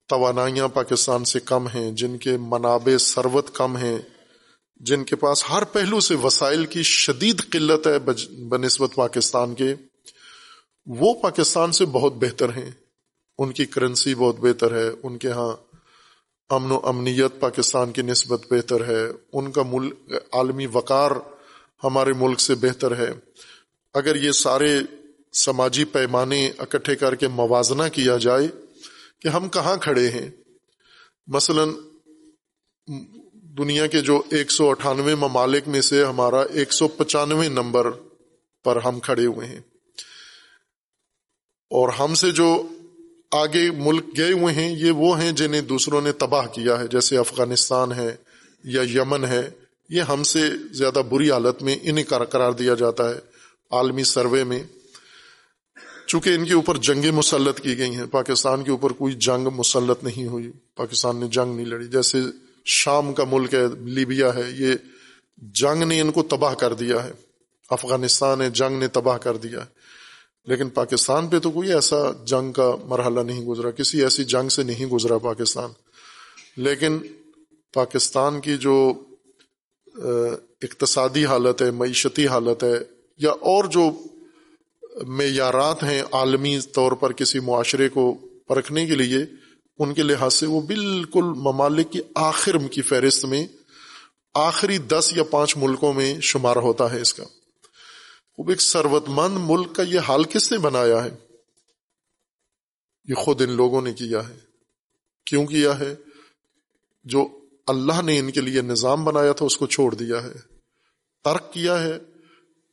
توانائیاں پاکستان سے کم ہیں، جن کے منابع سروت کم ہیں، جن کے پاس ہر پہلو سے وسائل کی شدید قلت ہے بنسبت پاکستان کے، وہ پاکستان سے بہت بہتر ہیں۔ ان کی کرنسی بہت بہتر ہے۔ ان کے ہاں امن و امنیت پاکستان کی نسبت بہتر ہے۔ ان کا ملک، عالمی وقار ہمارے ملک سے بہتر ہے۔ اگر یہ سارے سماجی پیمانے اکٹھے کر کے موازنہ کیا جائے کہ ہم کہاں کھڑے ہیں۔ مثلا، دنیا کے جو ایک سو اٹھانوے ممالک میں سے ہمارا ایک سو پچانوے نمبر پر ہم کھڑے ہوئے ہیں۔ اور ہم سے جو آگے ملک گئے ہوئے ہیں، یہ وہ ہیں جنہیں دوسروں نے تباہ کیا ہے، جیسے افغانستان ہے یا یمن ہے۔ یہ ہم سے زیادہ بری حالت میں انہیں قرار دیا جاتا ہے عالمی سروے میں۔ چونکہ ان کے اوپر جنگیں مسلط کی گئی ہیں، پاکستان کے اوپر کوئی جنگ مسلط نہیں ہوئی۔ پاکستان نے جنگ نہیں لڑی۔ جیسے شام کا ملک ہے، لیبیا ہے، یہ جنگ نے ان کو تباہ کر دیا ہے۔ افغانستان ہے جنگ نے تباہ کر دیا ہے۔ لیکن پاکستان پہ تو کوئی ایسا جنگ کا مرحلہ نہیں گزرا، کسی ایسی جنگ سے نہیں گزرا پاکستان۔ لیکن پاکستان کی جو اقتصادی حالت ہے، معیشتی حالت ہے، یا اور جو معیارات ہیں عالمی طور پر کسی معاشرے کو پرکھنے کے لیے، ان کے لحاظ سے وہ بالکل ممالک کی آخر کی فہرست میں، آخری دس یا پانچ ملکوں میں شمار ہوتا ہے اس کا۔ ایک سروت مند ملک کا یہ حال کس نے بنایا ہے؟ یہ خود ان لوگوں نے کیا ہے۔ کیوں کیا ہے؟ جو اللہ نے ان کے لیے نظام بنایا تھا، اس کو چھوڑ دیا ہے۔ ترک کیا ہے؟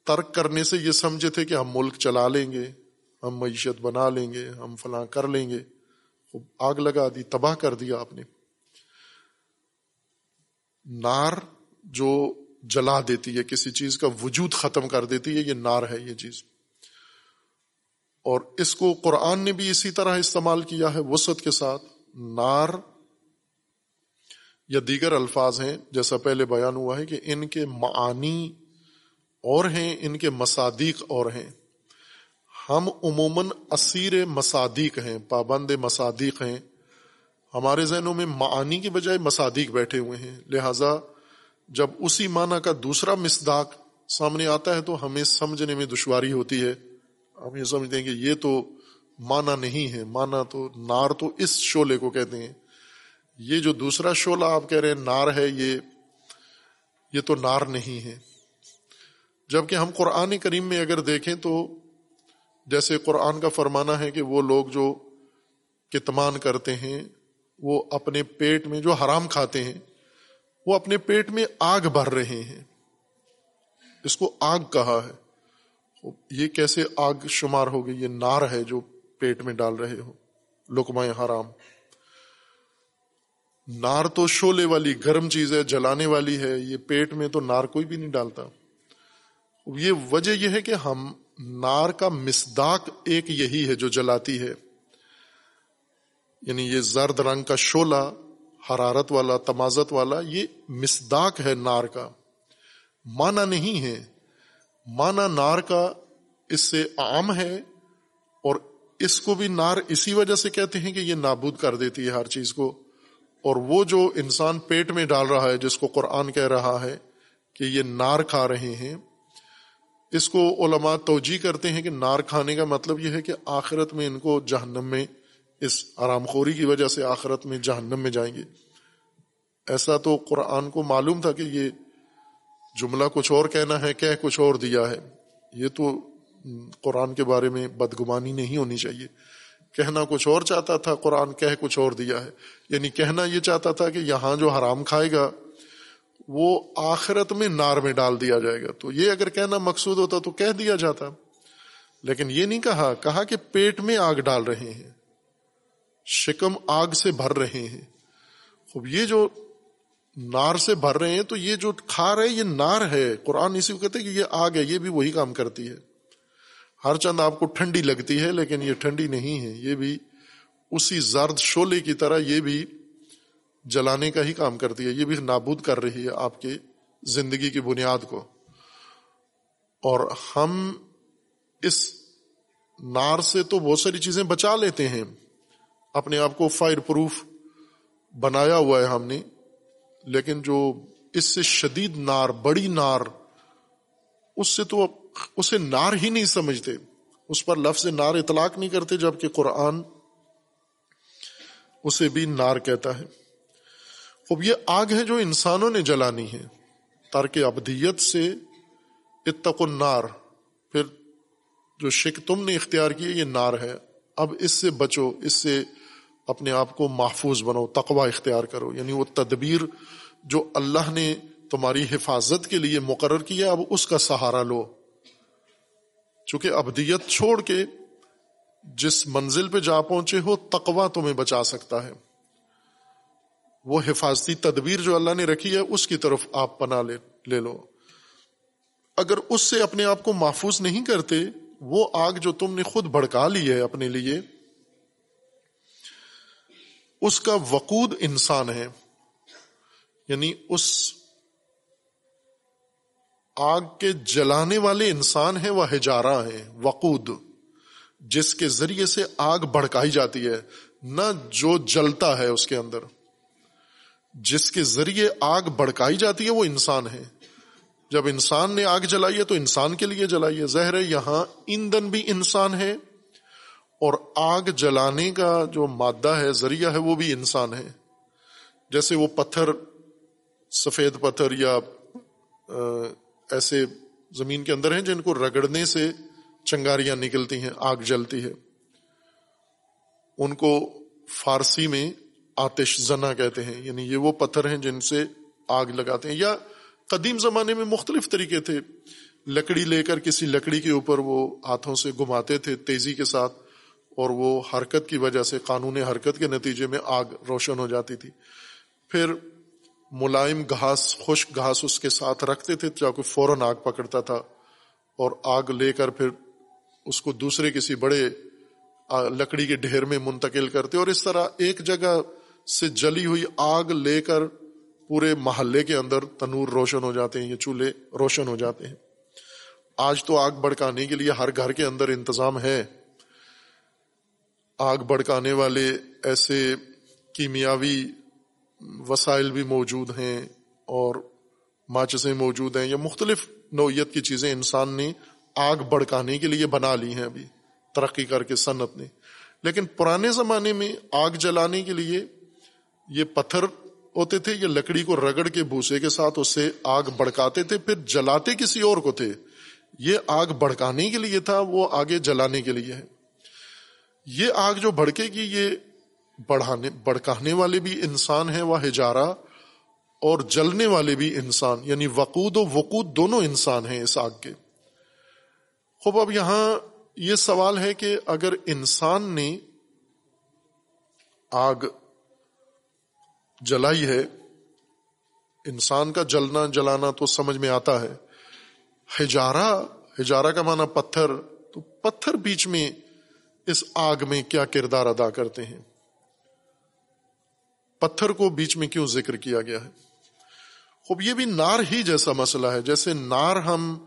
ترک کرنے سے یہ سمجھے تھے کہ ہم ملک چلا لیں گے، ہم معیشت بنا لیں گے، ہم فلاں کر لیں گے۔ خوب آگ لگا دی، تباہ کر دیا آپ نے۔ نار جو جلا دیتی ہے، کسی چیز کا وجود ختم کر دیتی ہے، یہ نار ہے، یہ چیز۔ اور اس کو قرآن نے بھی اسی طرح استعمال کیا ہے وسط کے ساتھ۔ نار یا دیگر الفاظ ہیں، جیسا پہلے بیان ہوا ہے کہ ان کے معانی اور ہیں، ان کے مصادیق اور ہیں۔ ہم عموماً اسیر مصادیق ہیں، پابند مصادیق ہیں۔ ہمارے ذہنوں میں معانی کے بجائے مصادیق بیٹھے ہوئے ہیں، لہذا جب اسی معنی کا دوسرا مسداق سامنے آتا ہے تو ہمیں سمجھنے میں دشواری ہوتی ہے۔ ہم یہ سمجھتے ہیں کہ یہ تو مانا نہیں ہے۔ مانا تو نار تو اس شعلے کو کہتے ہیں۔ یہ جو دوسرا شعلہ آپ کہہ رہے ہیں، نار ہے، یہ یہ تو نار نہیں ہے۔ جبکہ ہم قرآن کریم میں اگر دیکھیں تو جیسے قرآن کا فرمانا ہے کہ وہ لوگ جو کتمان کرتے ہیں، وہ اپنے پیٹ میں جو حرام کھاتے ہیں وہ اپنے پیٹ میں آگ بھر رہے ہیں۔ اس کو آگ کہا ہے۔ یہ کیسے آگ شمار ہو گئی؟ یہ نار ہے جو پیٹ میں ڈال رہے ہو۔ لکمائے حرام۔ نار تو شولے والی، گرم چیز ہے، جلانے والی ہے۔ یہ پیٹ میں تو نار کوئی بھی نہیں ڈالتا۔ یہ وجہ یہ ہے کہ ہم نار کا مسداق ایک یہی ہے جو جلاتی ہے۔ یعنی یہ زرد رنگ کا شولہ حرارت والا، تمازت والا، یہ مسداق ہے نار کا۔ مانا نہیں ہے۔ مانا نار کا اس سے عام ہے اور اس کو بھی نار اسی وجہ سے کہتے ہیں کہ یہ نابود کر دیتی ہے ہر چیز کو۔ اور وہ جو انسان پیٹ میں ڈال رہا ہے، جس کو قرآن کہہ رہا ہے کہ یہ نار کھا رہے ہیں، اس کو علماء توجہ کرتے ہیں کہ نار کھانے کا مطلب یہ ہے کہ آخرت میں ان کو جہنم میں اس آرام خوری کی وجہ سے آخرت میں جہنم میں جائیں گے۔ ایسا تو قرآن کو معلوم تھا کہ یہ جملہ کچھ اور کہنا ہے، کہہ کچھ اور دیا ہے۔ یہ تو قرآن کے بارے میں بدگمانی نہیں ہونی چاہیے۔ کہنا کچھ اور چاہتا تھا، قرآن کہہ کچھ اور دیا ہے۔ یعنی کہنا یہ چاہتا تھا کہ یہاں جو حرام کھائے گا، وہ آخرت میں نار میں ڈال دیا جائے گا۔ تو یہ اگر کہنا مقصود ہوتا تو کہہ دیا جاتا۔ لیکن یہ نہیں کہا کہا کہ پیٹ میں آگ ڈال رہے ہیں۔ شکم آگ سے بھر رہے ہیں۔ خوب، یہ جو نار سے بھر رہے ہیں، تو یہ جو کھا رہے یہ نار ہے۔ قرآن اسی کو کہتے کہ یہ آگ ہے، یہ بھی وہی کام کرتی ہے۔ ہر چند آپ کو ٹھنڈی لگتی ہے، لیکن یہ ٹھنڈی نہیں ہے۔ یہ بھی اسی زرد شولے کی طرح یہ بھی جلانے کا ہی کام کرتی ہے۔ یہ بھی نابود کر رہی ہے آپ کی زندگی کی بنیاد کو۔ اور ہم اس نار سے تو بہت ساری چیزیں بچا لیتے ہیں۔ اپنے آپ کو فائر پروف بنایا ہوا ہے ہم نے، لیکن جو اس سے شدید نار، بڑی نار، اس سے تو اسے نار ہی نہیں سمجھتے۔ اس پر لفظ نار اطلاق نہیں کرتے، جبکہ قرآن اسے بھی نار کہتا ہے۔ اب یہ آگ ہے جو انسانوں نے جلانی ہے۔ ترک ابدیت سے اتق النار۔ پھر جو شک تم نے اختیار کی یہ نار ہے۔ اب اس سے بچو، اس سے اپنے آپ کو محفوظ بنو تقوا اختیار کرو۔ یعنی وہ تدبیر جو اللہ نے تمہاری حفاظت کے لیے مقرر کیا، اب اس کا سہارا لو۔ چونکہ ابدیت چھوڑ کے جس منزل پہ جا پہنچے ہو تقوا تمہیں بچا سکتا ہے۔ وہ حفاظتی تدبیر جو اللہ نے رکھی ہے، اس کی طرف آپ پناہ لے لے لو۔ اگر اس سے اپنے آپ کو محفوظ نہیں کرتے، وہ آگ جو تم نے خود بھڑکا لی ہے اپنے لیے اس کا وقود انسان ہے۔ یعنی اس آگ کے جلانے والے انسان ہیں، وہ ہجارہ ہیں، وقود۔ جس کے ذریعے سے آگ بھڑکائی جاتی ہے، نہ جو جلتا ہے اس کے اندر۔ جس کے ذریعے آگ بڑکائی جاتی ہے، وہ انسان ہے۔ جب انسان نے آگ جلائی ہے، تو انسان کے لیے جلائی ہے۔ زہر یہاں ایندھن بھی انسان ہے۔ اور آگ جلانے کا جو مادہ ہے، ذریعہ ہے، وہ بھی انسان ہے۔ جیسے وہ پتھر، سفید پتھر یا ایسے زمین کے اندر ہیں جن کو رگڑنے سے چنگاریاں نکلتی ہیں، آگ جلتی ہے۔ ان کو فارسی میں آتش زنا کہتے ہیں یعنی یہ وہ پتھر ہیں جن سے آگ لگاتے ہیں۔ یا قدیم زمانے میں مختلف طریقے تھے۔ لکڑی لے کر کسی لکڑی کے اوپر وہ ہاتھوں سے گھماتے تھے تیزی کے ساتھ۔ اور وہ حرکت کی وجہ سے قانون حرکت کے نتیجے میں آگ روشن ہو جاتی تھی۔ پھر ملائم گھاس، خشک گھاس اس کے ساتھ رکھتے تھے چاہے فوراً آگ پکڑتا تھا اور آگ لے کر پھر اس کو دوسرے کسی بڑے لکڑی کے ڈھیر میں منتقل کرتے اور اس طرح ایک جگہ سے جلی ہوئی آگ لے کر پورے محلے کے اندر تنور روشن ہو جاتے ہیں، یہ چولہے روشن ہو جاتے ہیں۔ آج تو آگ بڑکانے کے لیے ہر گھر کے اندر انتظام ہے۔ آگ بڑکانے والے ایسے کیمیاوی وسائل بھی موجود ہیں اور ماچسیں موجود ہیں یا مختلف نوعیت کی چیزیں انسان نے آگ بڑکانے کے لیے بنا لی ہیں ابھی، ترقی کر کے صنعت نے۔ لیکن پرانے زمانے میں آگ جلانے کے لیے یہ پتھر ہوتے تھے، یہ لکڑی کو رگڑ کے بھوسے کے ساتھ اسے آگ بڑکاتے تھے، پھر جلاتے کسی اور کو تھے۔ یہ آگ بڑکانے کے لیے تھا، وہ آگے جلانے کے لیے ہے۔ یہ آگ جو بڑکے گی، یہ بڑھانے، بڑکانے والے بھی انسان ہیں، وہ ہجارہ اور جلنے والے بھی انسان یعنی وقود و وقود دونوں انسان ہیں اس آگ کے۔ خوب، اب یہاں یہ سوال ہے کہ اگر انسان نے آگ جلائی ہے، انسان کا جلنا، جلانا تو سمجھ میں آتا ہے۔ ہجارہ ہجارہ کا معنی پتھر، تو پتھر بیچ میں اس آگ میں کیا کردار ادا کرتے ہیں؟ پتھر کو بیچ میں کیوں ذکر کیا گیا ہے؟ خوب، یہ بھی نار ہی جیسا مسئلہ ہے۔ جیسے نار ہم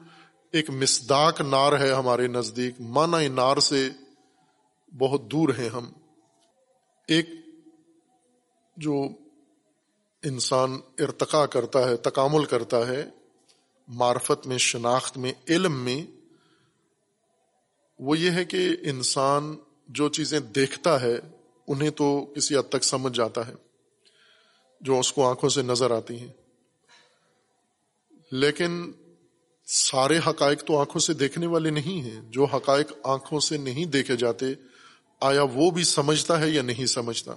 ایک مسداک نار ہے ہمارے نزدیک مانا نار سے بہت دور ہیں ہم۔ ایک جو انسان ارتقا کرتا ہے، تکامل کرتا ہے، معرفت میں، شناخت میں، علم میں وہ یہ ہے کہ انسان جو چیزیں دیکھتا ہے، انہیں تو کسی حد تک سمجھ جاتا ہے، جو اس کو آنکھوں سے نظر آتی ہیں۔ لیکن سارے حقائق تو آنکھوں سے دیکھنے والے نہیں ہیں۔ جو حقائق آنکھوں سے نہیں دیکھے جاتے، آیا وہ بھی سمجھتا ہے یا نہیں سمجھتا؟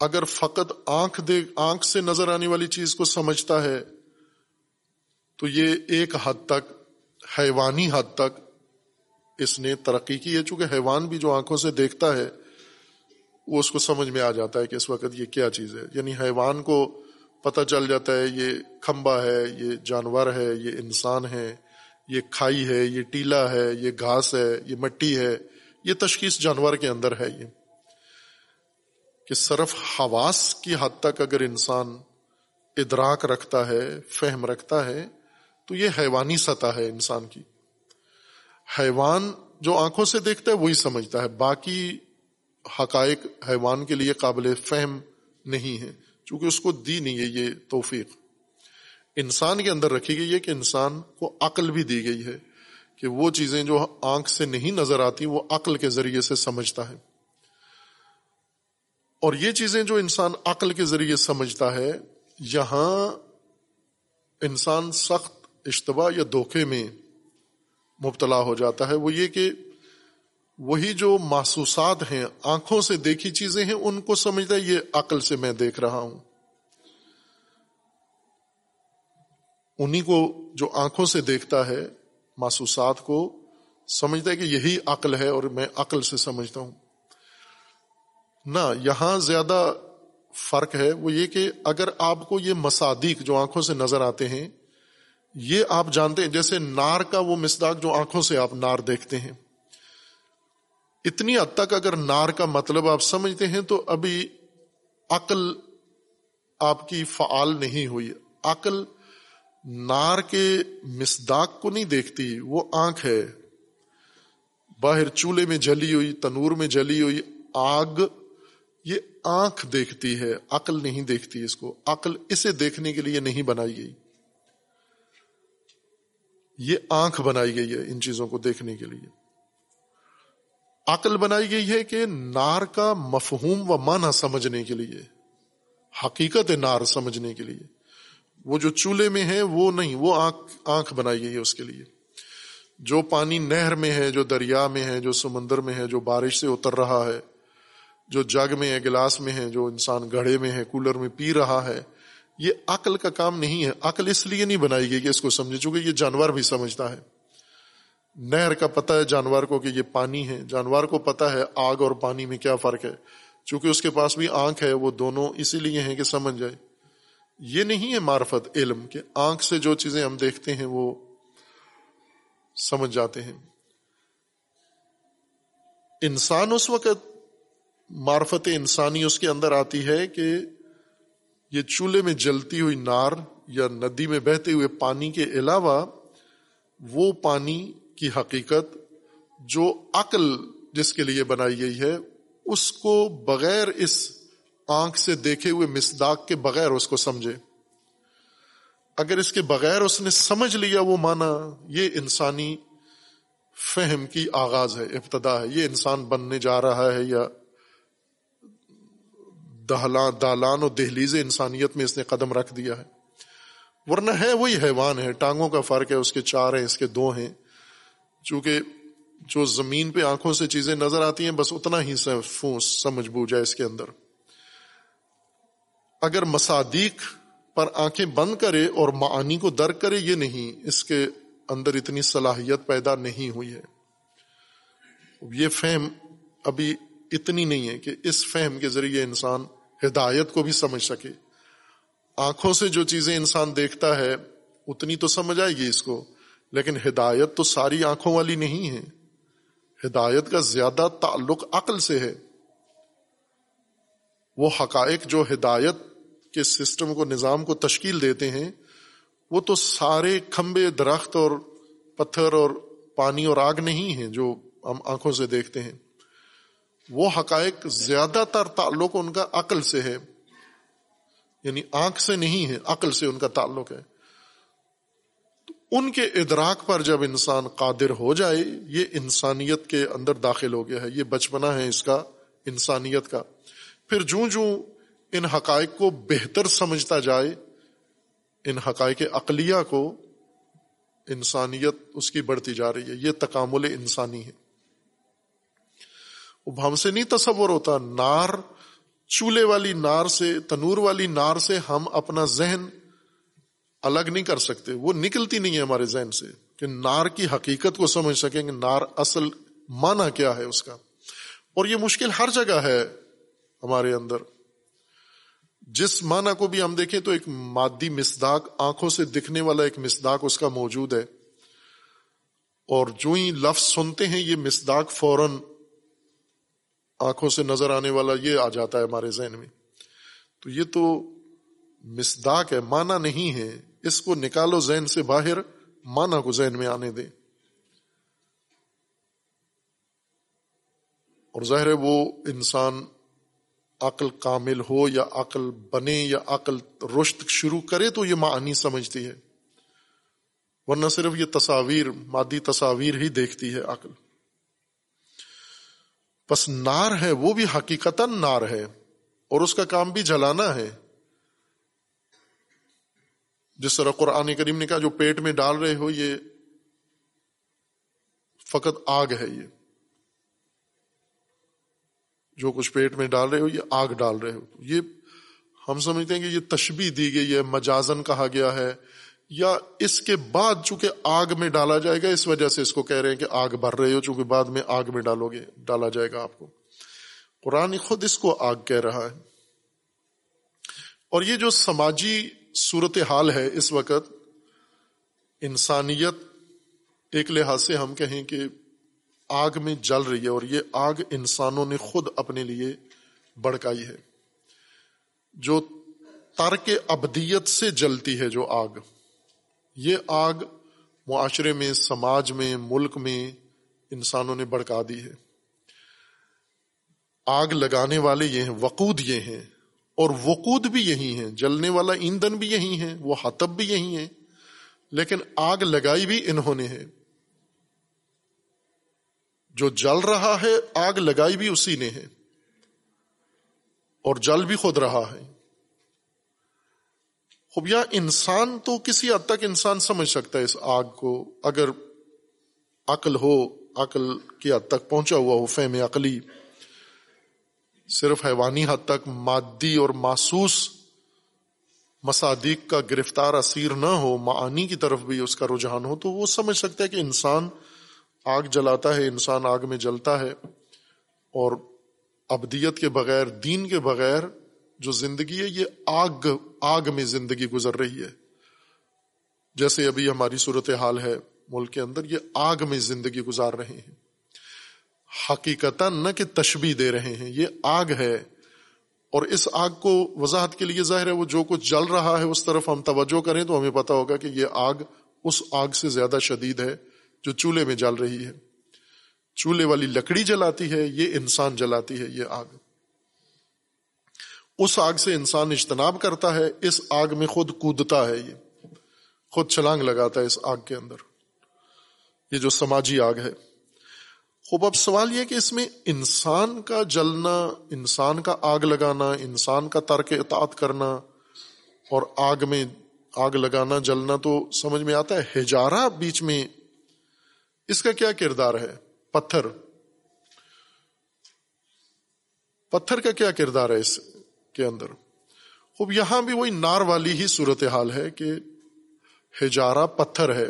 اگر فقط آنکھ دے، آنکھ سے نظر آنے والی چیز کو سمجھتا ہے، تو یہ ایک حد تک حیوانی حد تک اس نے ترقی کی ہے چونکہ حیوان بھی جو آنکھوں سے دیکھتا ہے، وہ اس کو سمجھ میں آ جاتا ہے کہ اس وقت یہ کیا چیز ہے۔ یعنی حیوان کو پتہ چل جاتا ہے، یہ کھمبا ہے، یہ جانور ہے، یہ انسان ہے، یہ کھائی ہے، یہ ٹیلا ہے، یہ گھاس ہے، یہ مٹی ہے، یہ تشخیص جانور کے اندر ہے یہ۔ کہ صرف حواس کی حد تک اگر انسان ادراک رکھتا ہے، فہم رکھتا ہے تو یہ حیوانی سطح ہے انسان کی۔ حیوان جو آنکھوں سے دیکھتا ہے وہی سمجھتا ہے۔ باقی حقائق حیوان کے لیے قابل فہم نہیں ہے چونکہ اس کو دی نہیں ہے یہ توفیق۔ انسان کے اندر رکھی گئی ہے کہ انسان کو عقل بھی دی گئی ہے کہ وہ چیزیں جو آنکھ سے نہیں نظر آتی، وہ عقل کے ذریعے سے سمجھتا ہے۔ اور یہ چیزیں جو انسان عقل کے ذریعے سمجھتا ہے، یہاں انسان سخت اشتباہ یا دھوکے میں مبتلا ہو جاتا ہے وہ یہ کہ وہی جو محسوسات ہیں، آنکھوں سے دیکھی چیزیں ہیں، ان کو سمجھتا ہے یہ عقل سے میں دیکھ رہا ہوں۔ انہی کو جو آنکھوں سے دیکھتا ہے، محسوسات کو سمجھتا ہے کہ یہی عقل ہے اور میں عقل سے سمجھتا ہوں۔ نہ، یہاں زیادہ فرق ہے وہ یہ کہ اگر آپ کو یہ مسادیق جو آنکھوں سے نظر آتے ہیں یہ آپ جانتے ہیں، جیسے نار کا وہ مسداق جو آنکھوں سے آپ نار دیکھتے ہیں۔ اتنی حد تک اگر نار کا مطلب آپ سمجھتے ہیں تو ابھی عقل آپ کی فعال نہیں ہوئی۔ عقل نار کے مسداق کو نہیں دیکھتی، وہ آنکھ ہے۔ باہر چولہے میں جلی ہوئی، تنور میں جلی ہوئی آگ، یہ آنکھ دیکھتی ہے۔ عقل نہیں دیکھتی اس کو۔ عقل اسے دیکھنے کے لیے نہیں بنائی گئی۔ یہ آنکھ بنائی گئی ہے ان چیزوں کو دیکھنے کے لیے۔ عقل بنائی گئی ہے کہ نار کا مفہوم و معنی سمجھنے کے لیے، حقیقت نار سمجھنے کے لیے۔ وہ جو چولہے میں ہے، وہ نہیں، وہ آنکھ آنکھ بنائی گئی ہے اس کے لیے۔ جو پانی نہر میں ہے، جو دریا میں ہے، جو سمندر میں ہے، جو بارش سے اتر رہا ہے، جو جگ میں ہے، گلاس میں ہے، جو انسان گڑھے میں ہے، کولر میں پی رہا ہے یہ عقل کا کام نہیں ہے۔ عقل اس لیے نہیں بنائی گئی کہ اس کو سمجھے، چونکہ یہ جانور بھی سمجھتا ہے۔ نہر کا پتہ ہے جانور کو کہ یہ پانی ہے۔ جانور کو پتا ہے آگ اور پانی میں کیا فرق ہے۔ چونکہ اس کے پاس بھی آنکھ ہے، وہ دونوں اسی لیے ہیں کہ سمجھ جائے۔ یہ نہیں ہے معرفت، علم کہ آنکھ سے جو چیزیں ہم دیکھتے ہیں وہ سمجھ جاتے ہیں۔ انسان اس وقت معرفت انسانی اس کے اندر آتی ہے کہ یہ چولہے میں جلتی ہوئی نار یا ندی میں بہتے ہوئے پانی کے علاوہ وہ پانی کی حقیقت جو عقل جس کے لیے بنائی گئی ہے، اس کو بغیر اس آنکھ سے دیکھے ہوئے مسداق کے بغیر اس کو سمجھے۔ اگر اس کے بغیر اس نے سمجھ لیا، وہ مانا یہ انسانی فہم کی آغاز ہے، ابتدا ہے، یہ انسان بننے جا رہا ہے یا دالان و دہلیز انسانیت میں اس نے قدم رکھ دیا ہے۔ ورنہ ہے وہی حیوان ہے، ٹانگوں کا فرق ہے، اس کے چار ہیں، اس کے دو ہیں۔ چونکہ جو زمین پہ آنکھوں سے چیزیں نظر آتی ہیں، بس اتنا ہی سمجھ بوجھا اس کے اندر۔ اگر مسادیق پر آنکھیں بند کرے اور معانی کو درک کرے، یہ نہیں، اس کے اندر اتنی صلاحیت پیدا نہیں ہوئی ہے۔ یہ فہم ابھی اتنی نہیں ہے کہ اس فہم کے ذریعے انسان ہدایت کو بھی سمجھ سکے۔ آنکھوں سے جو چیزیں انسان دیکھتا ہے، اتنی تو سمجھ آئے گی اس کو، لیکن ہدایت تو ساری آنکھوں والی نہیں ہے۔ ہدایت کا زیادہ تعلق عقل سے ہے۔ وہ حقائق جو ہدایت کے سسٹم کو، نظام کو تشکیل دیتے ہیں، وہ تو سارے کھمبے، درخت اور پتھر اور پانی اور آگ نہیں ہیں جو ہم آنکھوں سے دیکھتے ہیں۔ وہ حقائق زیادہ تر تعلق ان کا عقل سے ہے۔ یعنی آنکھ سے نہیں ہے، عقل سے ان کا تعلق ہے۔ تو ان کے ادراک پر جب انسان قادر ہو جائے، یہ انسانیت کے اندر داخل ہو گیا ہے۔ یہ بچپنا ہے اس کا، انسانیت کا۔ پھر جوں جوں ان حقائق کو بہتر سمجھتا جائے، ان حقائق عقلیہ کو انسانیت اس کی بڑھتی جا رہی ہے۔ یہ تکامل انسانی ہے۔ ہم سے نہیں تصور ہوتا، نار، چولہے والی نار سے، تنور والی نار سے ہم اپنا ذہن الگ نہیں کر سکتے۔ وہ نکلتی نہیں ہے ہمارے ذہن سے کہ نار کی حقیقت کو سمجھ سکیں گے نار اصل مانا کیا ہے اس کا۔ اور یہ مشکل ہر جگہ ہے ہمارے اندر۔ جس معنی کو بھی ہم دیکھیں تو ایک مادی مسداق آنکھوں سے دکھنے والا ایک مسداق اس کا موجود ہے۔ اور جو ہی لفظ سنتے ہیں، یہ مسداق فوراً آنکھوں سے نظر آنے والا یہ آ جاتا ہے ہمارے ذہن میں۔ تو یہ تو مسداق ہے مانا نہیں ہے۔ اس کو نکالو ذہن سے باہر مانا کو ذہن میں آنے دیں۔ اور ظاہر ہے وہ انسان عقل کامل ہو یا عقل بنے یا عقل رشت شروع کرے تو یہ معنی سمجھتی ہے۔ ورنہ صرف یہ تصاویر، مادی تصاویر ہی دیکھتی ہے عقل۔ بس نار ہے، وہ بھی حقیقت نار ہے، اور اس کا کام بھی جلانا ہے۔ جس طرح قرآن کریم نے کہا، جو پیٹ میں ڈال رہے ہو، یہ فقط آگ ہے یہ۔ جو کچھ پیٹ میں ڈال رہے ہو، یہ آگ ڈال رہے ہو۔ یہ ہم سمجھتے ہیں کہ یہ تشبیح دی گئی ہے، مجازن کہا گیا ہے۔ یا اس کے بعد چونکہ آگ میں ڈالا جائے گا، اس وجہ سے اس کو کہہ رہے ہیں کہ آگ بھر رہے ہو، چونکہ بعد میں آگ میں ڈالو گے، ڈالا جائے گا آپ کو۔ قرآن خود اس کو آگ کہہ رہا ہے۔ اور یہ جو سماجی صورت حال ہے اس وقت، انسانیت ایک لحاظ سے ہم کہیں کہ آگ میں جل رہی ہے اور یہ آگ انسانوں نے خود اپنے لیے بڑکائی ہے۔ جو ترک ابدیت سے جلتی ہے جو آگ یہ آگ معاشرے میں، سماج میں، ملک میں انسانوں نے بڑکا دی ہے۔ آگ لگانے والے یہ ہیں، وقود یہ ہیں۔ اور وقود بھی یہی ہیں، جلنے والا ایندھن بھی یہی ہے وہ حتب بھی یہی ہیں۔ لیکن آگ لگائی بھی انہوں نے ہے۔ جو جل رہا ہے، آگ لگائی بھی اسی نے ہے۔ اور جل بھی خود رہا ہے۔ خوب یا انسان تو کسی حد تک انسان سمجھ سکتا ہے اس آگ کو۔ اگر عقل ہو، عقل کی حد تک پہنچا ہوا ہو، فہم عقلی۔ صرف حیوانی حد تک مادی اور محسوس مصادیق کا گرفتار اسیر نہ ہو، معانی کی طرف بھی اس کا رجحان ہو، تو وہ سمجھ سکتا ہے کہ انسان آگ جلاتا ہے، انسان آگ میں جلتا ہے اور ابدیت کے بغیر، دین کے بغیر جو زندگی ہے، یہ آگ آگ میں زندگی گزر رہی ہے۔ جیسے ابھی ہماری صورت حال ہے ملک کے اندر، یہ آگ میں زندگی گزار رہے ہیں۔ حقیقت نہ کہ تشبی دے رہے ہیں۔ یہ آگ ہے۔ اور اس آگ کو وضاحت کے لیے ظاہر ہے، وہ جو کچھ جل رہا ہے، اس طرف ہم توجہ کریں تو ہمیں پتا ہوگا کہ یہ آگ اس آگ سے زیادہ شدید ہے جو چولہے میں جل رہی ہے۔ چولہے والی لکڑی جلاتی ہے، یہ انسان جلاتی ہے یہ آگ۔ اس آگ سے انسان اجتناب کرتا ہے، اس آگ میں خود کودتا ہے یہ۔ خود چھلانگ لگاتا ہے اس آگ کے اندر۔ یہ جو سماجی آگ ہے۔ خوب، اب سوال یہ کہ اس میں انسان کا جلنا، انسان کا آگ لگانا، انسان کا ترک اطاعت کرنا اور آگ میں آگ لگانا، جلنا تو سمجھ میں آتا ہے۔ ہجارہ بیچ میں اس کا کیا کردار ہے؟ پتھر۔ پتھر کا کیا کردار ہے اس کے اندر۔ خوب، یہاں بھی وہی نار والی ہی صورت حال ہے کہ ہجارہ پتھر ہے۔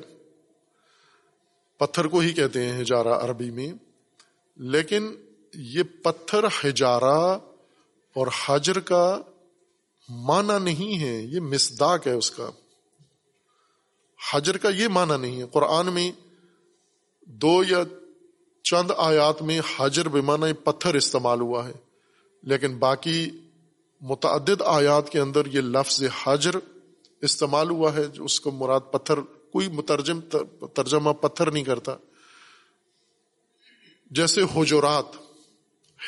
پتھر کو ہی کہتے ہیں ہجارہ عربی میں۔ لیکن یہ پتھر ہجارہ اور حجر کا معنی نہیں ہے، یہ مسداق ہے اس کا۔ حجر کا یہ معنی نہیں ہے۔ قرآن میں دو یا چند آیات میں حجر بمانہ پتھر استعمال ہوا ہے، لیکن باقی متعدد آیات کے اندر یہ لفظ حجر استعمال ہوا ہے، جو اس کو مراد پتھر، کوئی مترجم ترجمہ پتھر نہیں کرتا۔ جیسے حجرات